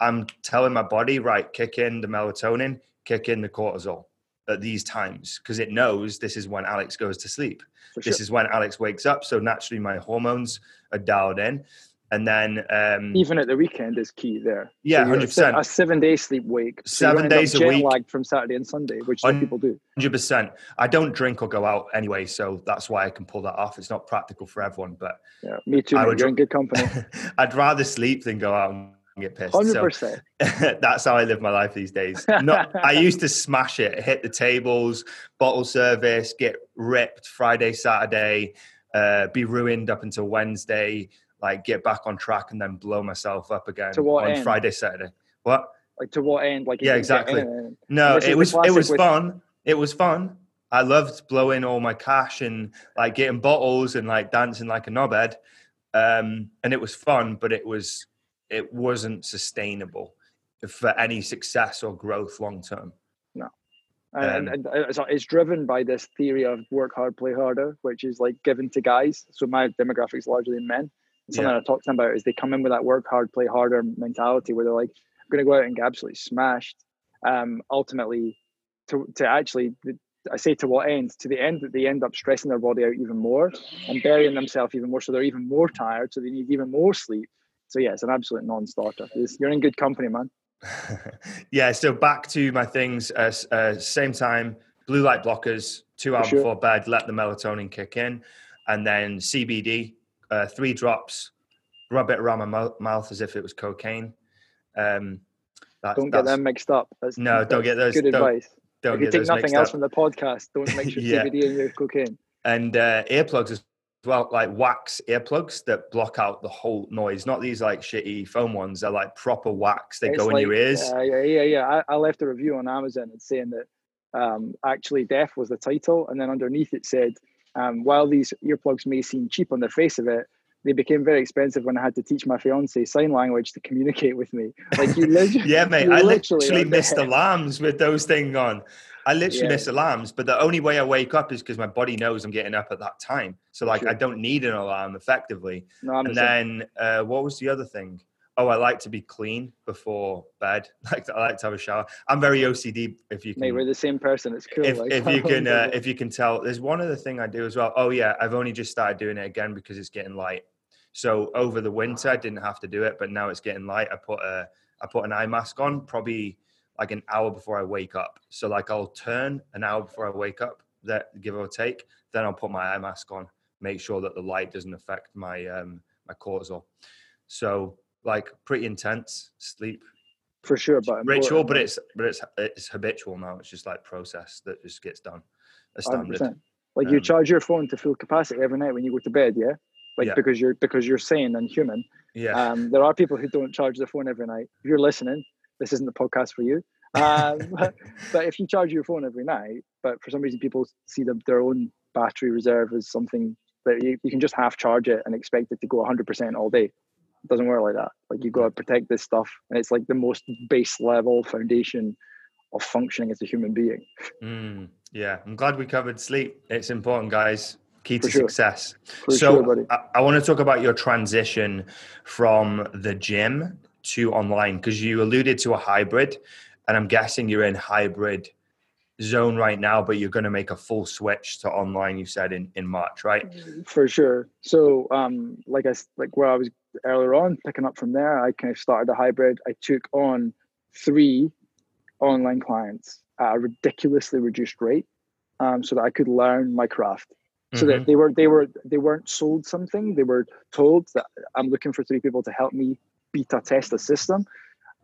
I'm telling my body, right, kick in the melatonin, kick in the cortisol at these times because it knows this is when Alex goes to sleep. Sure. This is when Alex wakes up. So naturally, my hormones are dialed in and then um, even at the weekend is key there. Yeah, hundred so percent. A seven day sleep week. So seven days a week, lagged from Saturday and Sunday, which some people do. Hundred percent. I don't drink or go out anyway, so that's why I can pull that off. It's not practical for everyone, but yeah, me too. I would, in good company. I'd rather sleep than go out and get pissed. 100%. So that's how I live my life these days. Not, I used to smash it, hit the tables, bottle service, get ripped Friday, Saturday, uh, be ruined up until Wednesday, like get back on track and then blow myself up again on end? Friday, Saturday. What? Like to what end? Like yeah, exactly. No, it was it was with- fun. It was fun. I loved blowing all my cash and like getting bottles and like dancing like a knobhead. Um, and it was fun, but it was it wasn't sustainable for any success or growth long term. No. And, um, and, and, it's driven by this theory of work hard, play harder, which is like given to guys. So my demographic is largely men. Something yeah. I talk to them about is they come in with that work hard, play harder mentality where they're like, I'm going to go out and get absolutely smashed. Um, ultimately, to, to actually, I say to what end? To the end that they end up stressing their body out even more and burying themselves even more. So they're even more tired. So they need even more sleep. So yeah, it's an absolute non-starter. you're in good company, man. yeah. So back to my things. Uh, uh, same time, blue light blockers, two hours sure. before bed, let the melatonin kick in, and then CBD, uh, three drops, rub it around my mouth as if it was cocaine. Um, that's, don't get them mixed up. That's, no, that's don't get those. Good don't, advice. Don't if you take nothing else up. from the podcast, don't mix your yeah. CBD and your cocaine. And uh, earplugs as well, like wax earplugs that block out the whole noise. Not these like shitty foam ones. They're like proper wax. They it's go like, in your ears. Yeah, yeah, yeah. yeah. I, I, left a review on Amazon and saying that um, actually deaf was the title, and then underneath it said, um, while these earplugs may seem cheap on the face of it, they became very expensive when I had to teach my fiance sign language to communicate with me. Like you literally, yeah, mate. I literally, literally missed alarms with those things on. I literally yeah. miss alarms, but the only way I wake up is because my body knows I'm getting up at that time. So like, sure. I don't need an alarm effectively. No, and then uh, what was the other thing? Oh, I like to be clean before bed. Like I like to have a shower. I'm very OCD. If you can, mate, we're the same person. It's cool. If, like, if you can, uh, if you can tell, there's one other thing I do as well. Oh yeah, I've only just started doing it again because it's getting light. So over the winter, I didn't have to do it, but now it's getting light. I put a I put an eye mask on probably like an hour before I wake up. So like I'll turn an hour before I wake up, that give or take. Then I'll put my eye mask on, make sure that the light doesn't affect my um my cortisol. So like pretty intense sleep. For sure, but ritual, but it's but it's it's habitual now. It's just like process that just gets done. A standard. 100%. Like um, you charge your phone to full capacity every night when you go to bed, yeah? like yeah. because you're because you're sane and human. Yeah. Um, there are people who don't charge their phone every night. If you're listening, this isn't the podcast for you. Um, but, but, if you charge your phone every night, but for some reason people see the, their own battery reserve as something that you, you can just half charge it and expect it to go 100% all day. It doesn't work like that. Like you got to protect this stuff, and it's like the most base level foundation of functioning as a human being. Mm, yeah, I'm glad we covered sleep. It's important, guys key to sure. success. For so sure, I, I, want to talk about your transition from the gym to online because you alluded to a hybrid, and I'm guessing you're in hybrid zone right now, but you're going to make a full switch to online. You said in in March, right? For sure. So, um, like I like where I was earlier on, picking up from there, I kind of started a hybrid. I took on three online clients at a ridiculously reduced rate, um, so that I could learn my craft. So mm-hmm. that they were they were they weren't sold something. They were told that i'm looking for three people to help me beta test a system.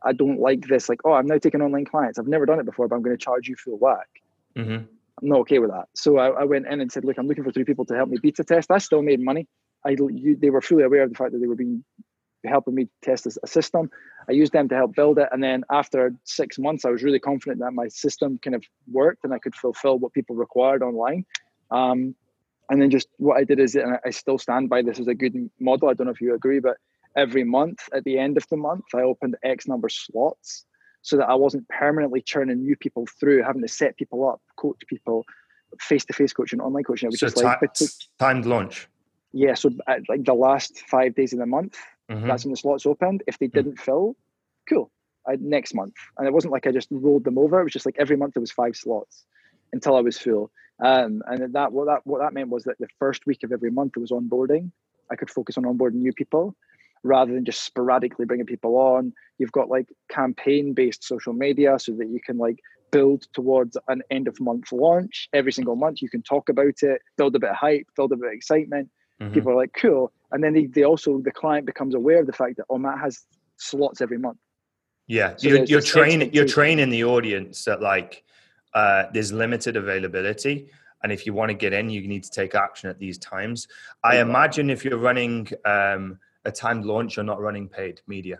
I don't like this like oh i'm now taking online clients. I've never done it before but i'm going to charge you full whack mm-hmm. i'm not okay with that. So I, I, went in and said look i'm looking for three people to help me beta test. I still made money i you, they were fully aware of the fact that they were being helping me test a system i used them to help build it and then after six months i was really confident that my system kind of worked and i could fulfill what people required online um, and then just what I did is, and I still stand by this as a good model. I don't know if you agree, but every month at the end of the month, I opened X number of slots so that I wasn't permanently churning new people through, having to set people up, coach people, face to face coaching, online coaching. I was so just like timed launch. Yeah, so at, like the last five days of the month, mm-hmm. that's when the slots opened. If they mm. didn't mm-hmm. fill, cool. I, next month, and it wasn't like I just rolled them over. It was just like every month there was five slots until I was full. Um, and that what that what that meant was that the first week of every month it was onboarding. I could focus on onboarding new people rather than just sporadically bringing people on. You've got like campaign based social media so that you can like build towards an end of month launch every single month. You can talk about it, build a bit of hype, build a bit of excitement. Mm-hmm. People are like, cool. And then they, they also, the client becomes aware of the fact that, oh, Matt has slots every month. Yeah, so you're, you're training you're training the audience that like uh, there's limited availability, and if you want to get in, you need to take action at these times. I imagine if you're running um, a timed launch, you're not running paid media.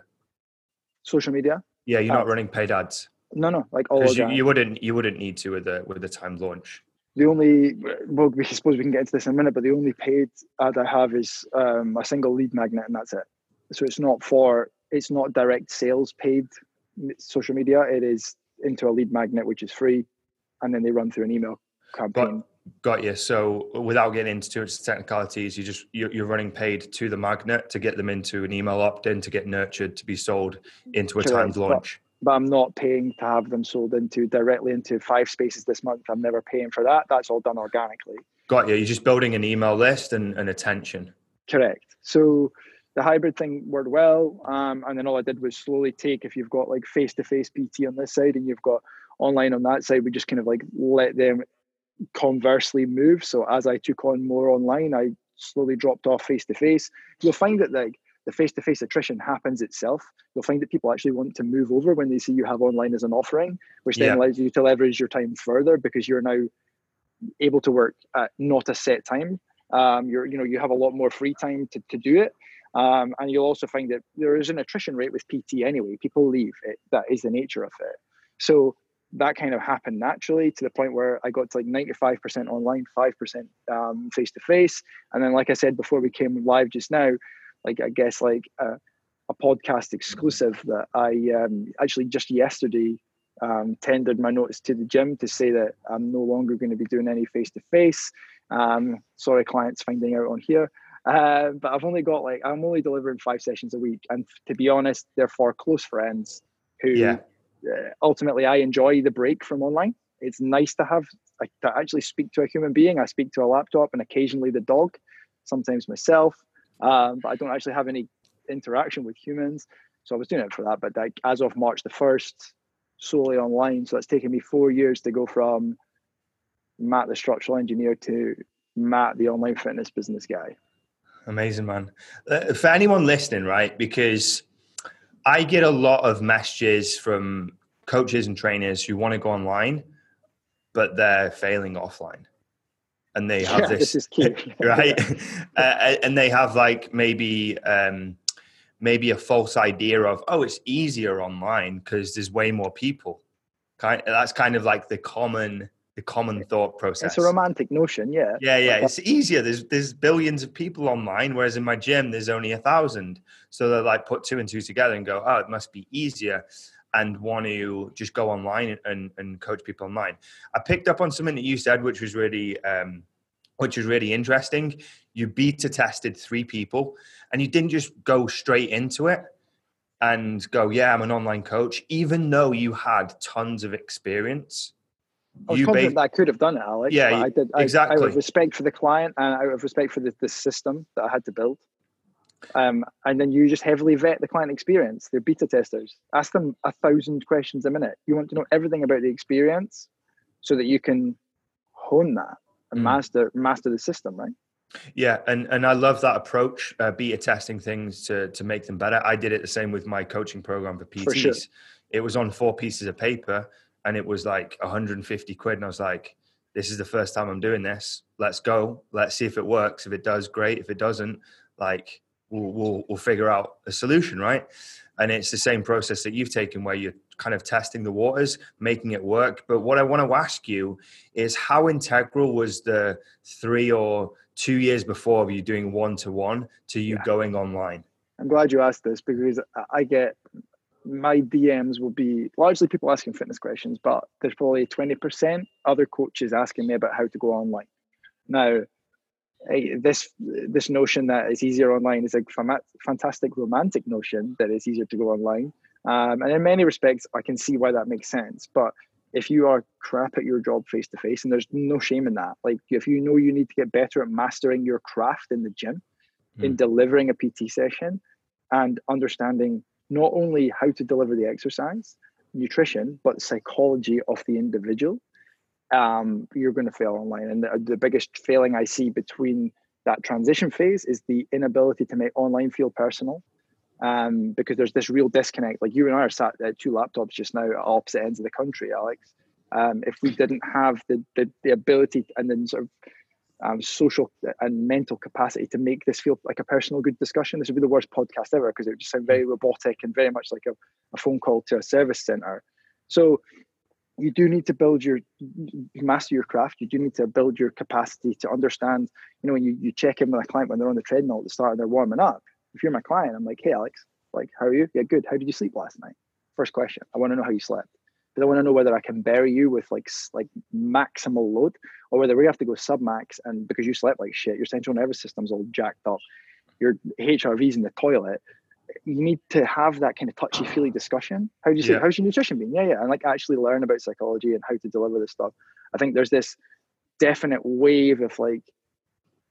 Social media. Yeah, you're not running paid ads. No, no, like all you, you, wouldn't you wouldn't need to with the with the timed launch. The only well, we suppose we can get into this in a minute, but the only paid ad I have is um, a single lead magnet, and that's it. So it's not for it's not direct sales paid social media. It is into a lead magnet, which is free, and then they run through an email campaign. Got, got you. So without getting into too much technicalities, you just you're, you're, running paid to the magnet to get them into an email opt-in to get nurtured to be sold into a Correct. timed launch. But, but I'm not paying to have them sold into directly into five spaces this month. I'm never paying for that. That's all done organically. Got you. You're just building an email list and, and attention. Correct. So the hybrid thing worked well. Um, and then all I did was slowly take, if you've got like face to face PT on this side and you've got online on that side, we just kind of like let them conversely move. So as I took on more online, I slowly dropped off face to face. You'll find that like the face-to-face attrition happens itself. You'll find that people actually want to move over when they see you have online as an offering, which then yeah. allows you to leverage your time further because you're now able to work at not a set time. Um, you're, you know, you have a lot more free time to, to do it. Um, and you'll also find that there is an attrition rate with PT anyway. People leave. It, that is the nature of it. So that kind of happened naturally to the point where I got to like 95% online, 5% face to face. And then, like I said before we came live just now, like I guess like a, a podcast exclusive that I um, actually just yesterday um, tendered my notice to the gym to say that I'm no longer going to be doing any face to face. Sorry, clients finding out on here. Uh, but I've only got like I'm only delivering five sessions a week, and to be honest, they're for close friends who yeah. uh, ultimately I enjoy the break from online. It's nice to have to actually speak to a human being. I speak to a laptop and occasionally the dog, sometimes myself um, but I don't actually have any interaction with humans. So I was doing it for that. But like as of March the first, solely online. So it's taken me four years to go from Matt the structural engineer to Matt the online fitness business guy. Amazing, man. Uh, for anyone listening, right? Because I get a lot of messages from coaches and trainers who want to go online, but they're failing offline and they have yeah, this, this right? Uh, and they have like maybe um, maybe a false idea of oh it's easier online because there's way more people. Kind that's kind of like the common the common thought process it's a romantic notion yeah. Yeah yeah it's easier. There's there's billions of people online whereas in my gym there's only a thousand. So they like put two and two together and go oh it must be easier and want to just go online and, and coach people online. I picked up on something that you said, which was really, um, which was really interesting. You beta tested three people, and you didn't just go straight into it and go, "Yeah, I'm an online coach," even though you had tons of experience. I was you confident ba- that I could have done it, Alex. Yeah, I did. exactly. out of respect for the client and out of respect for the, the system that I had to build. Um, and then you just heavily vet the client experience. They're beta testers. Ask them a thousand questions a minute. You want to know everything about the experience so that you can hone that and mm. master master the system, right? Yeah, and and I love that approach, uh, beta testing things to to make them better. I did it the same with my coaching program for PTs. For sure. It was on four pieces of paper, and it was like 150 quid, and I was like, "This is the first time I'm doing this. Let's go. Let's see if it works. If it does, great. If it doesn't, like we'll, we'll, we'll figure out a solution, right? And it's the same process that you've taken where you're kind of testing the waters, making it work. But what I want to ask you is how integral was the three or two years before of you doing one to one to you yeah. going online? I'm glad you asked this because I get my DMs will be largely people asking fitness questions, but there's probably 20% other coaches asking me about how to go online. Now, this this notion that it's easier online is a fantastic romantic notion that it's easier to go online. Um, and in many respects, I can see why that makes sense. But if you are crap at your job face to face, and there's no shame in that, like if you know you need to get better at mastering your craft in the gym, mm. in delivering a PT session, and understanding not only how to deliver the exercise, nutrition, but the psychology of the individual, um, you're going to fail online. And the, the biggest failing I see between that transition phase is the inability to make online feel personal. um, because there's this real disconnect. Like you and I are sat at two laptops just now at opposite ends of the country, Alex. Um, if we didn't have the, the, the ability and then sort of um, social and mental capacity to make this feel like a personal good discussion, this would be the worst podcast ever because it would just sound very robotic and very much like a, a phone call to a service center. So you do need to build your master your craft. You do need to build your capacity to understand you know when you, you check in with a client when they're on the treadmill at the start and they're warming up. If you're my client i'm like hey alex like how are you? Yeah good. How did you sleep last night? First question. I want to know how you slept. Because i want to know whether i can bury you with like like maximal load or whether we have to go sub max and because you slept like shit your central nervous system's all jacked up. Your hrv's in the toilet you need to have that kind of touchy feely discussion. How do you say, yeah. how's your nutrition been? Yeah, yeah. And like actually learn about psychology and how to deliver this stuff. I think there's this definite wave of like,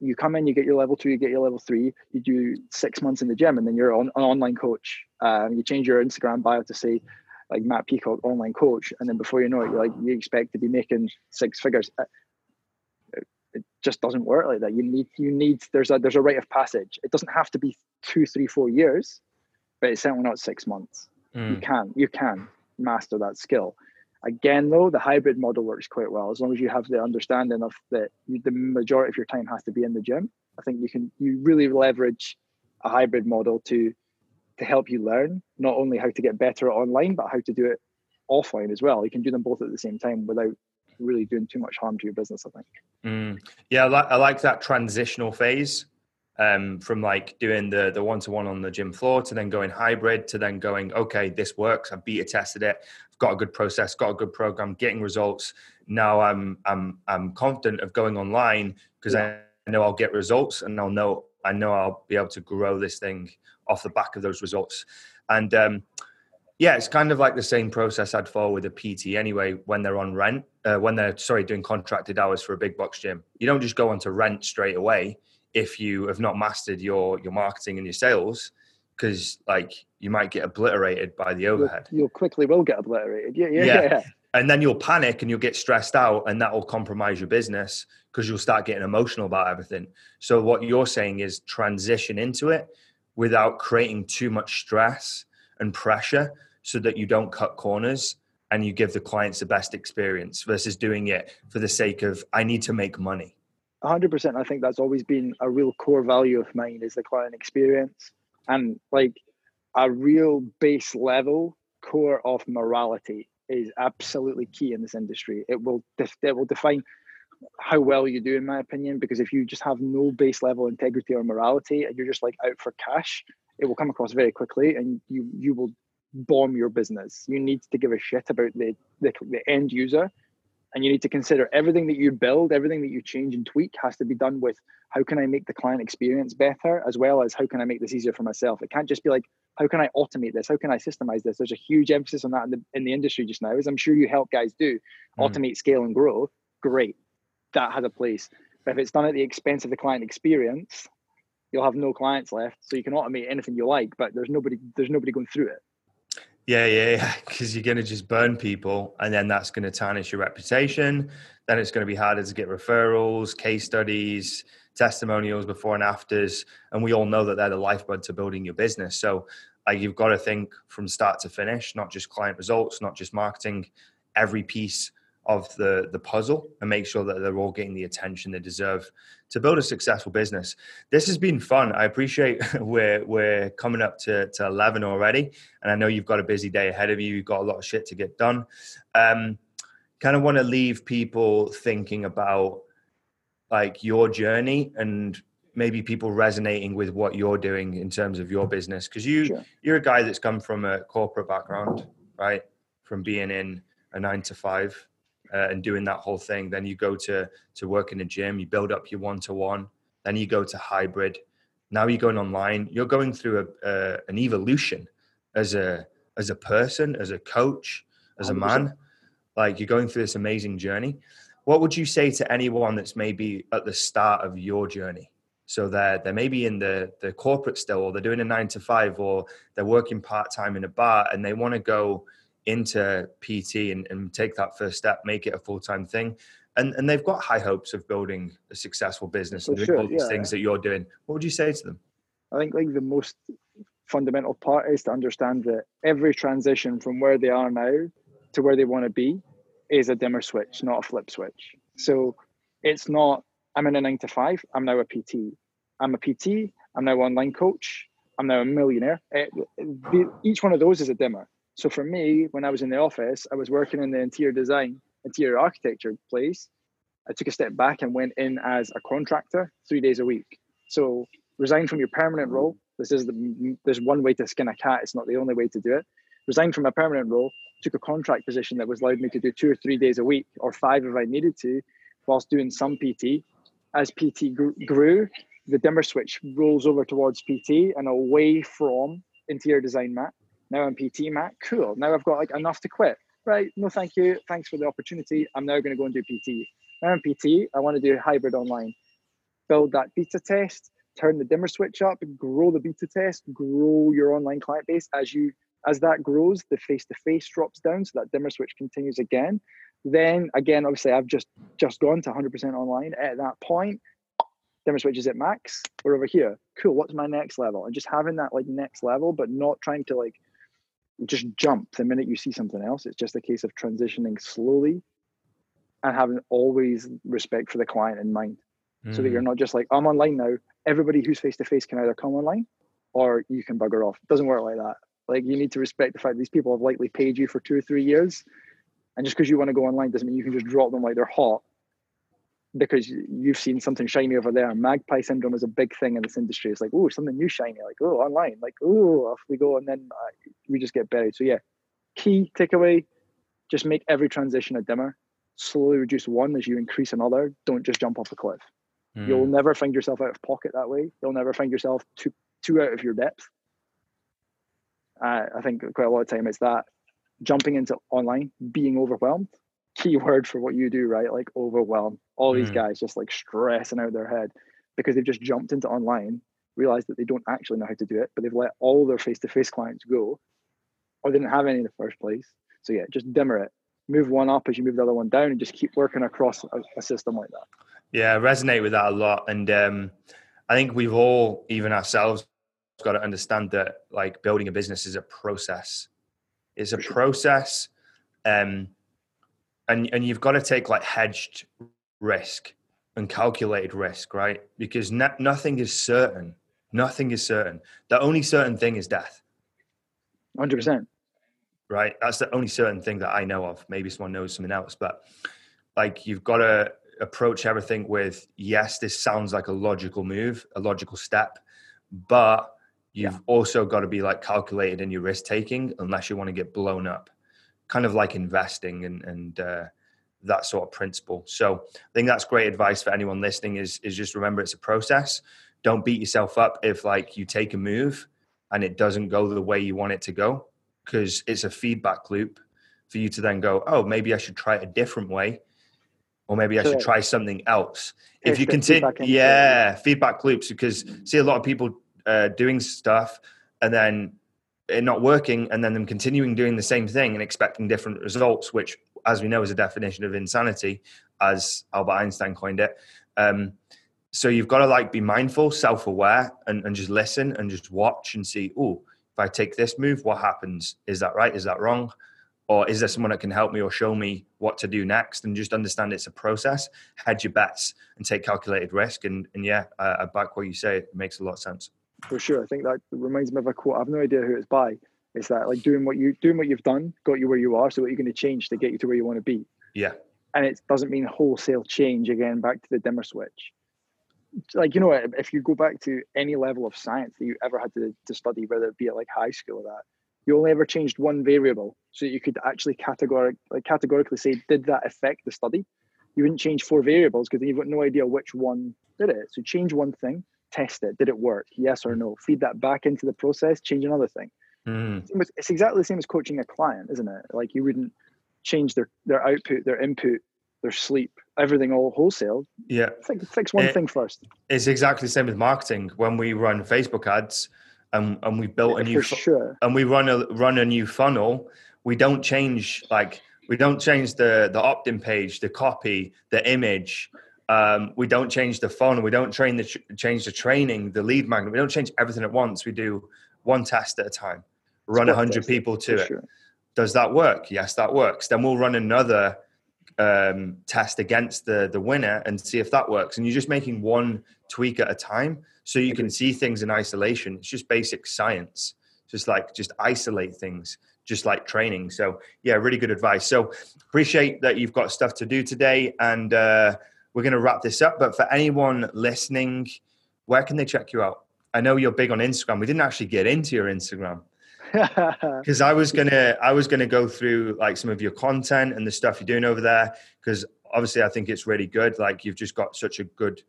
you come in, you get your level two, you get your level three, you do six months in the gym, and then you're on, an online coach. Um, you change your Instagram bio to say, like Matt Peacock, online coach, and then before you know it, you're like you expect to be making six figures. Uh, it just doesn't work like that. You need you need there's a there's a rite of passage. It doesn't have to be two, three, four years but it's certainly not six months. Mm. You can you can master that skill. Again, though, the hybrid model works quite well as long as you have the understanding of that the majority of your time has to be in the gym. I think you can you really leverage a hybrid model to to help you learn not only how to get better online, but how to do it offline as well. You can do them both at the same time without really doing too much harm to your business. I think. Mm. Yeah, I like, I like that transitional phase um, from like doing the the one to one on the gym floor to then going hybrid to then going okay this works. I've beta tested it. I've got a good process got a good program getting results. Now I'm I'm I'm confident of going online because yeah. I know I'll get results and I'll know I know I'll be able to grow this thing off the back of those results. And um, yeah, it's kind of like the same process I'd follow with a PT anyway when they're on rent, uh, when they're sorry doing contracted hours for a big box gym. You don't just go onto rent straight away if you have not mastered your your marketing and your sales because like you might get obliterated by the overhead. you'll quickly will get obliterated. Yeah, yeah yeah, yeah. And then you'll panic and you'll get stressed out and that will compromise your business because you'll start getting emotional about everything. So what you're saying is transition into it without creating too much stress and pressure so that you don't cut corners and you give the clients the best experience versus doing it for the sake of i need to make money 100% i think that's always been a real core value of mine is the client experience. And like a real base level core of morality is absolutely key in this industry. It will it will define how well you do in my opinion because if you just have no base level integrity or morality and you're just like out for cash it will come across very quickly and you you will bomb your business. You need to give a shit about the the, the end user and you need to consider everything that you build everything that you change and tweak has to be done with how can i make the client experience better as well as how can i make this easier for myself. It can't just be like how can i automate this? How can i systemize this? There's a huge emphasis on that in the, in the industry just now as i'm sure you help guys do. Mm. automate scale and grow. Great. That has a place. But if it's done at the expense of the client experience you'll have no clients left so you can automate anything you like but there's nobody there's nobody going through it yeah, yeah, yeah. Because you're going to just burn people, and then that's going to tarnish your reputation. Then it's going to be harder to get referrals, case studies, testimonials before and afters. And we all know that they're the lifeblood to building your business. So, like, you've got to think from start to finish, not just client results, not just marketing, every piece of the the puzzle and make sure that they're all getting the attention they deserve to build a successful business. This has been fun. I appreciate we're we're coming up to, to 11 already and I know you've got a busy day ahead of you. You've got a lot of shit to get done. Um, kind of want to leave people thinking about like your journey and maybe people resonating with what you're doing in terms of your business because you sure. you're a guy that's come from a corporate background, right? From being in a 9 to 5 uh, and doing that whole thing. Then you go to to work in a gym. You build up your one to one. Then you go to hybrid. Now you're going online. You're going through a, uh, an evolution as a as a person, as a coach, as a man. Like you're going through this amazing journey. What would you say to anyone that's maybe at the start of your journey? So they're they're maybe in the the corporate still, or they're doing a nine to five, or they're working part time in a bar, and they want to go into PT and, and take that first step, make it a full time thing. And, and they've got high hopes of building a successful business For and doing sure, all these yeah. things that you're doing. What would you say to them? I think like the most fundamental part is to understand that every transition from where they are now to where they want to be is a dimmer switch, not a flip switch. So it's not, I'm in a nine to five, I'm now a PT. I'm a PT, I'm now online coach, I'm now a millionaire. It, the, each one of those is a dimmer. So for me, when I was in the office, I was working in the interior design, interior architecture place. I took a step back and went in as a contractor three days a week. So resign from your permanent role. This is the, there's one way to skin a cat. It's not the only way to do it. Resign from a permanent role, took a contract position that was allowed me to do two or three days a week or five if I needed to, whilst doing some PT. As PT grew, the dimmer switch rolls over towards PT and away from interior design Matt. Now I'm PT Matt. Cool. Now I've got like enough to quit. Right. No, thank you. Thanks for the opportunity. I'm now going to go and do PT. Now I'm PT. I want to do hybrid online. Build that beta test, turn the dimmer switch up, grow the beta test, grow your online client base as you as that grows, the face-to-face drops down, so that dimmer switch continues again. Then again, obviously, I've just just gone to 100% online. At that point, dimmer switch is at max. We're over here. Cool. What's my next level? And just having that like next level, but not trying to like just jump the minute you see something else. It's just a case of transitioning slowly and having always respect for the client in mind. Mm. So that you're mm. not just like, I'm online now. Everybody who's face to face can either come online or you can bugger off. It doesn't work like that. Like you need to respect the fact these people have likely paid you for two or three years. And just because you want to go online doesn't mean you can just drop them like they're hot because you've seen something shiny over there. Magpie syndrome is a big thing in this industry. It's like, oh, something new shiny, like, oh, online, like, oh, off we go. And then uh, we just get buried. So, yeah, key takeaway just make every transition a dimmer. Slowly reduce one as you increase another. Don't just jump off a cliff. Mm. You'll never find yourself out of pocket that way. You'll never find yourself too, too out of your depth. Uh, I think quite a lot of time it's that jumping into online, being overwhelmed key word for what you do, right? Like overwhelm. All these mm. guys just like stressing out their head because they've just jumped into online, realized that they don't actually know how to do it, but they've let all their face-to-face clients go, or they didn't have any in the first place. So yeah, just dimmer it. Move one up as you move the other one down, and just keep working across a, a system like that. Yeah, I resonate with that a lot, and um, I think we've all, even ourselves, got to understand that like building a business is a process. It's a process. Um, and and you've got to take like hedged risk and calculated risk, right? Because ne- nothing is certain. Nothing is certain. The only certain thing is death. Hundred percent. Right. That's the only certain thing that I know of. Maybe someone knows something else, but like you've got to approach everything with yes, this sounds like a logical move, a logical step, but you've yeah. also got to be like calculated in your risk taking unless you want to get blown up kind of like investing and and uh, that sort of principle. So I think that's great advice for anyone listening. Is is just remember it's a process. Don't beat yourself up if like you take a move and it doesn't go the way you want it to go, because it's a feedback loop for you to then go, oh, maybe I should try it a different way, or maybe I should try something else. If you continue, yeah, feedback loops. Because see a lot of people uh, doing stuff and then it not working and then them continuing doing the same thing and expecting different results, which, as we know, is a definition of insanity, as Albert Einstein coined it. Um, so you've got to like be mindful, self-aware, and, and just listen and just watch and see. Oh, if I take this move, what happens? Is that right? Is that wrong? Or is there someone that can help me or show me what to do next? And just understand it's a process. Hedge your bets and take calculated risk. And and yeah, I, I back what you say. It makes a lot of sense for sure. I think that reminds me of a quote. I have no idea who it's by. It's that like doing what you doing what you've done got you where you are. So what you're going to change to get you to where you want to be. Yeah. And it doesn't mean wholesale change again back to the dimmer switch. Like you know, if you go back to any level of science that you ever had to, to study, whether it be at like high school or that, you only ever changed one variable, so you could actually categoric like categorically say, did that affect the study? You wouldn't change four variables because you've got no idea which one did it. So change one thing, test it. Did it work? Yes or no? Feed that back into the process, change another thing. Mm. It's exactly the same as coaching a client, isn't it? Like you wouldn't change their their output, their input, their sleep, everything all wholesale. Yeah. Fix, fix one it, thing first. It's exactly the same with marketing. When we run Facebook ads and, and we built yeah, a new fu- sure. and we run a run a new funnel, we don't change like we don't change the the opt-in page, the copy, the image, um, we don't change the phone. We don't train the change the training, the lead magnet. We don't change everything at once. We do one test at a time. Run a hundred people to it. Sure. Does that work? Yes, that works. Then we'll run another um, test against the the winner and see if that works. And you're just making one tweak at a time, so you can see things in isolation. It's just basic science. Just like just isolate things, just like training. So yeah, really good advice. So appreciate that you've got stuff to do today, and uh, we're going to wrap this up. But for anyone listening, where can they check you out? I know you're big on Instagram. We didn't actually get into your Instagram because I was gonna I was gonna go through like some of your content and the stuff you're doing over there because obviously I think it's really good. Like you've just got such a good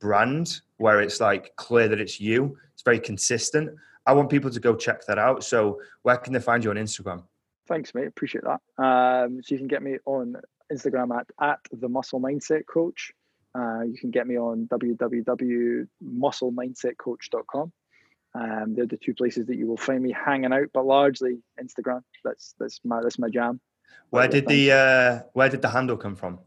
brand where it's like clear that it's you. It's very consistent. I want people to go check that out. So where can they find you on Instagram? Thanks, mate. Appreciate that. Um, so you can get me on Instagram at at the Muscle Mindset Coach. Uh, you can get me on www.musclemindsetcoach.com. Um, they're the two places that you will find me hanging out, but largely Instagram. That's that's my that's my jam. Where did the uh, where did the handle come from?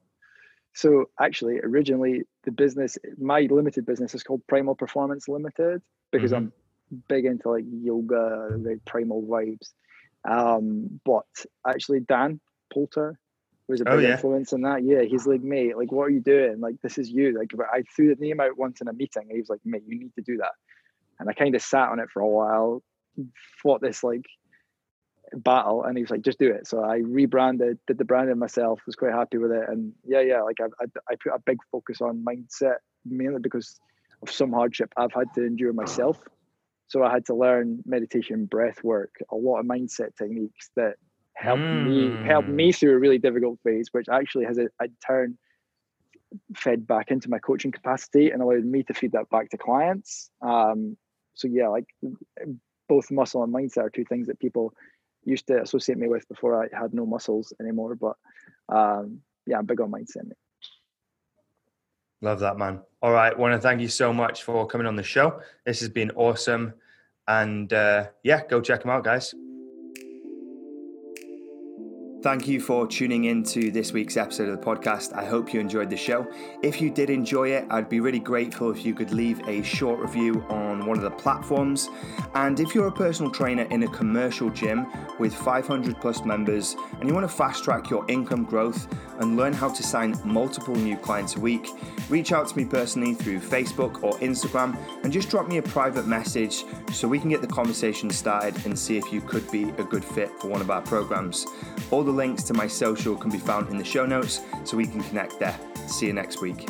So actually, originally the business, my limited business is called Primal Performance Limited because mm-hmm. I'm big into like yoga, the primal vibes. Um, but actually, Dan Poulter was a oh, big oh, yeah. influence in that. Yeah, he's like, mate, like, what are you doing? Like, this is you. Like, I threw the name out once in a meeting, and he was like, mate, you need to do that. And I kind of sat on it for a while, fought this like battle, and he was like, just do it. So I rebranded, did the branding myself, was quite happy with it. And yeah, yeah, like I, I, I put a big focus on mindset, mainly because of some hardship I've had to endure myself. So I had to learn meditation, breath work, a lot of mindset techniques that helped mm. me helped me through a really difficult phase, which actually has a, a turn fed back into my coaching capacity and allowed me to feed that back to clients. Um, so yeah, like both muscle and mindset are two things that people used to associate me with before I had no muscles anymore. But um, yeah, I'm big on mindset. Mate. Love that, man. All right, want to thank you so much for coming on the show. This has been awesome, and uh, yeah, go check them out, guys. Thank you for tuning in to this week's episode of the podcast. I hope you enjoyed the show. If you did enjoy it, I'd be really grateful if you could leave a short review on one of the platforms. And if you're a personal trainer in a commercial gym with 500 plus members and you want to fast track your income growth and learn how to sign multiple new clients a week, reach out to me personally through Facebook or Instagram and just drop me a private message so we can get the conversation started and see if you could be a good fit for one of our programs. All the links to my social can be found in the show notes so we can connect there. See you next week.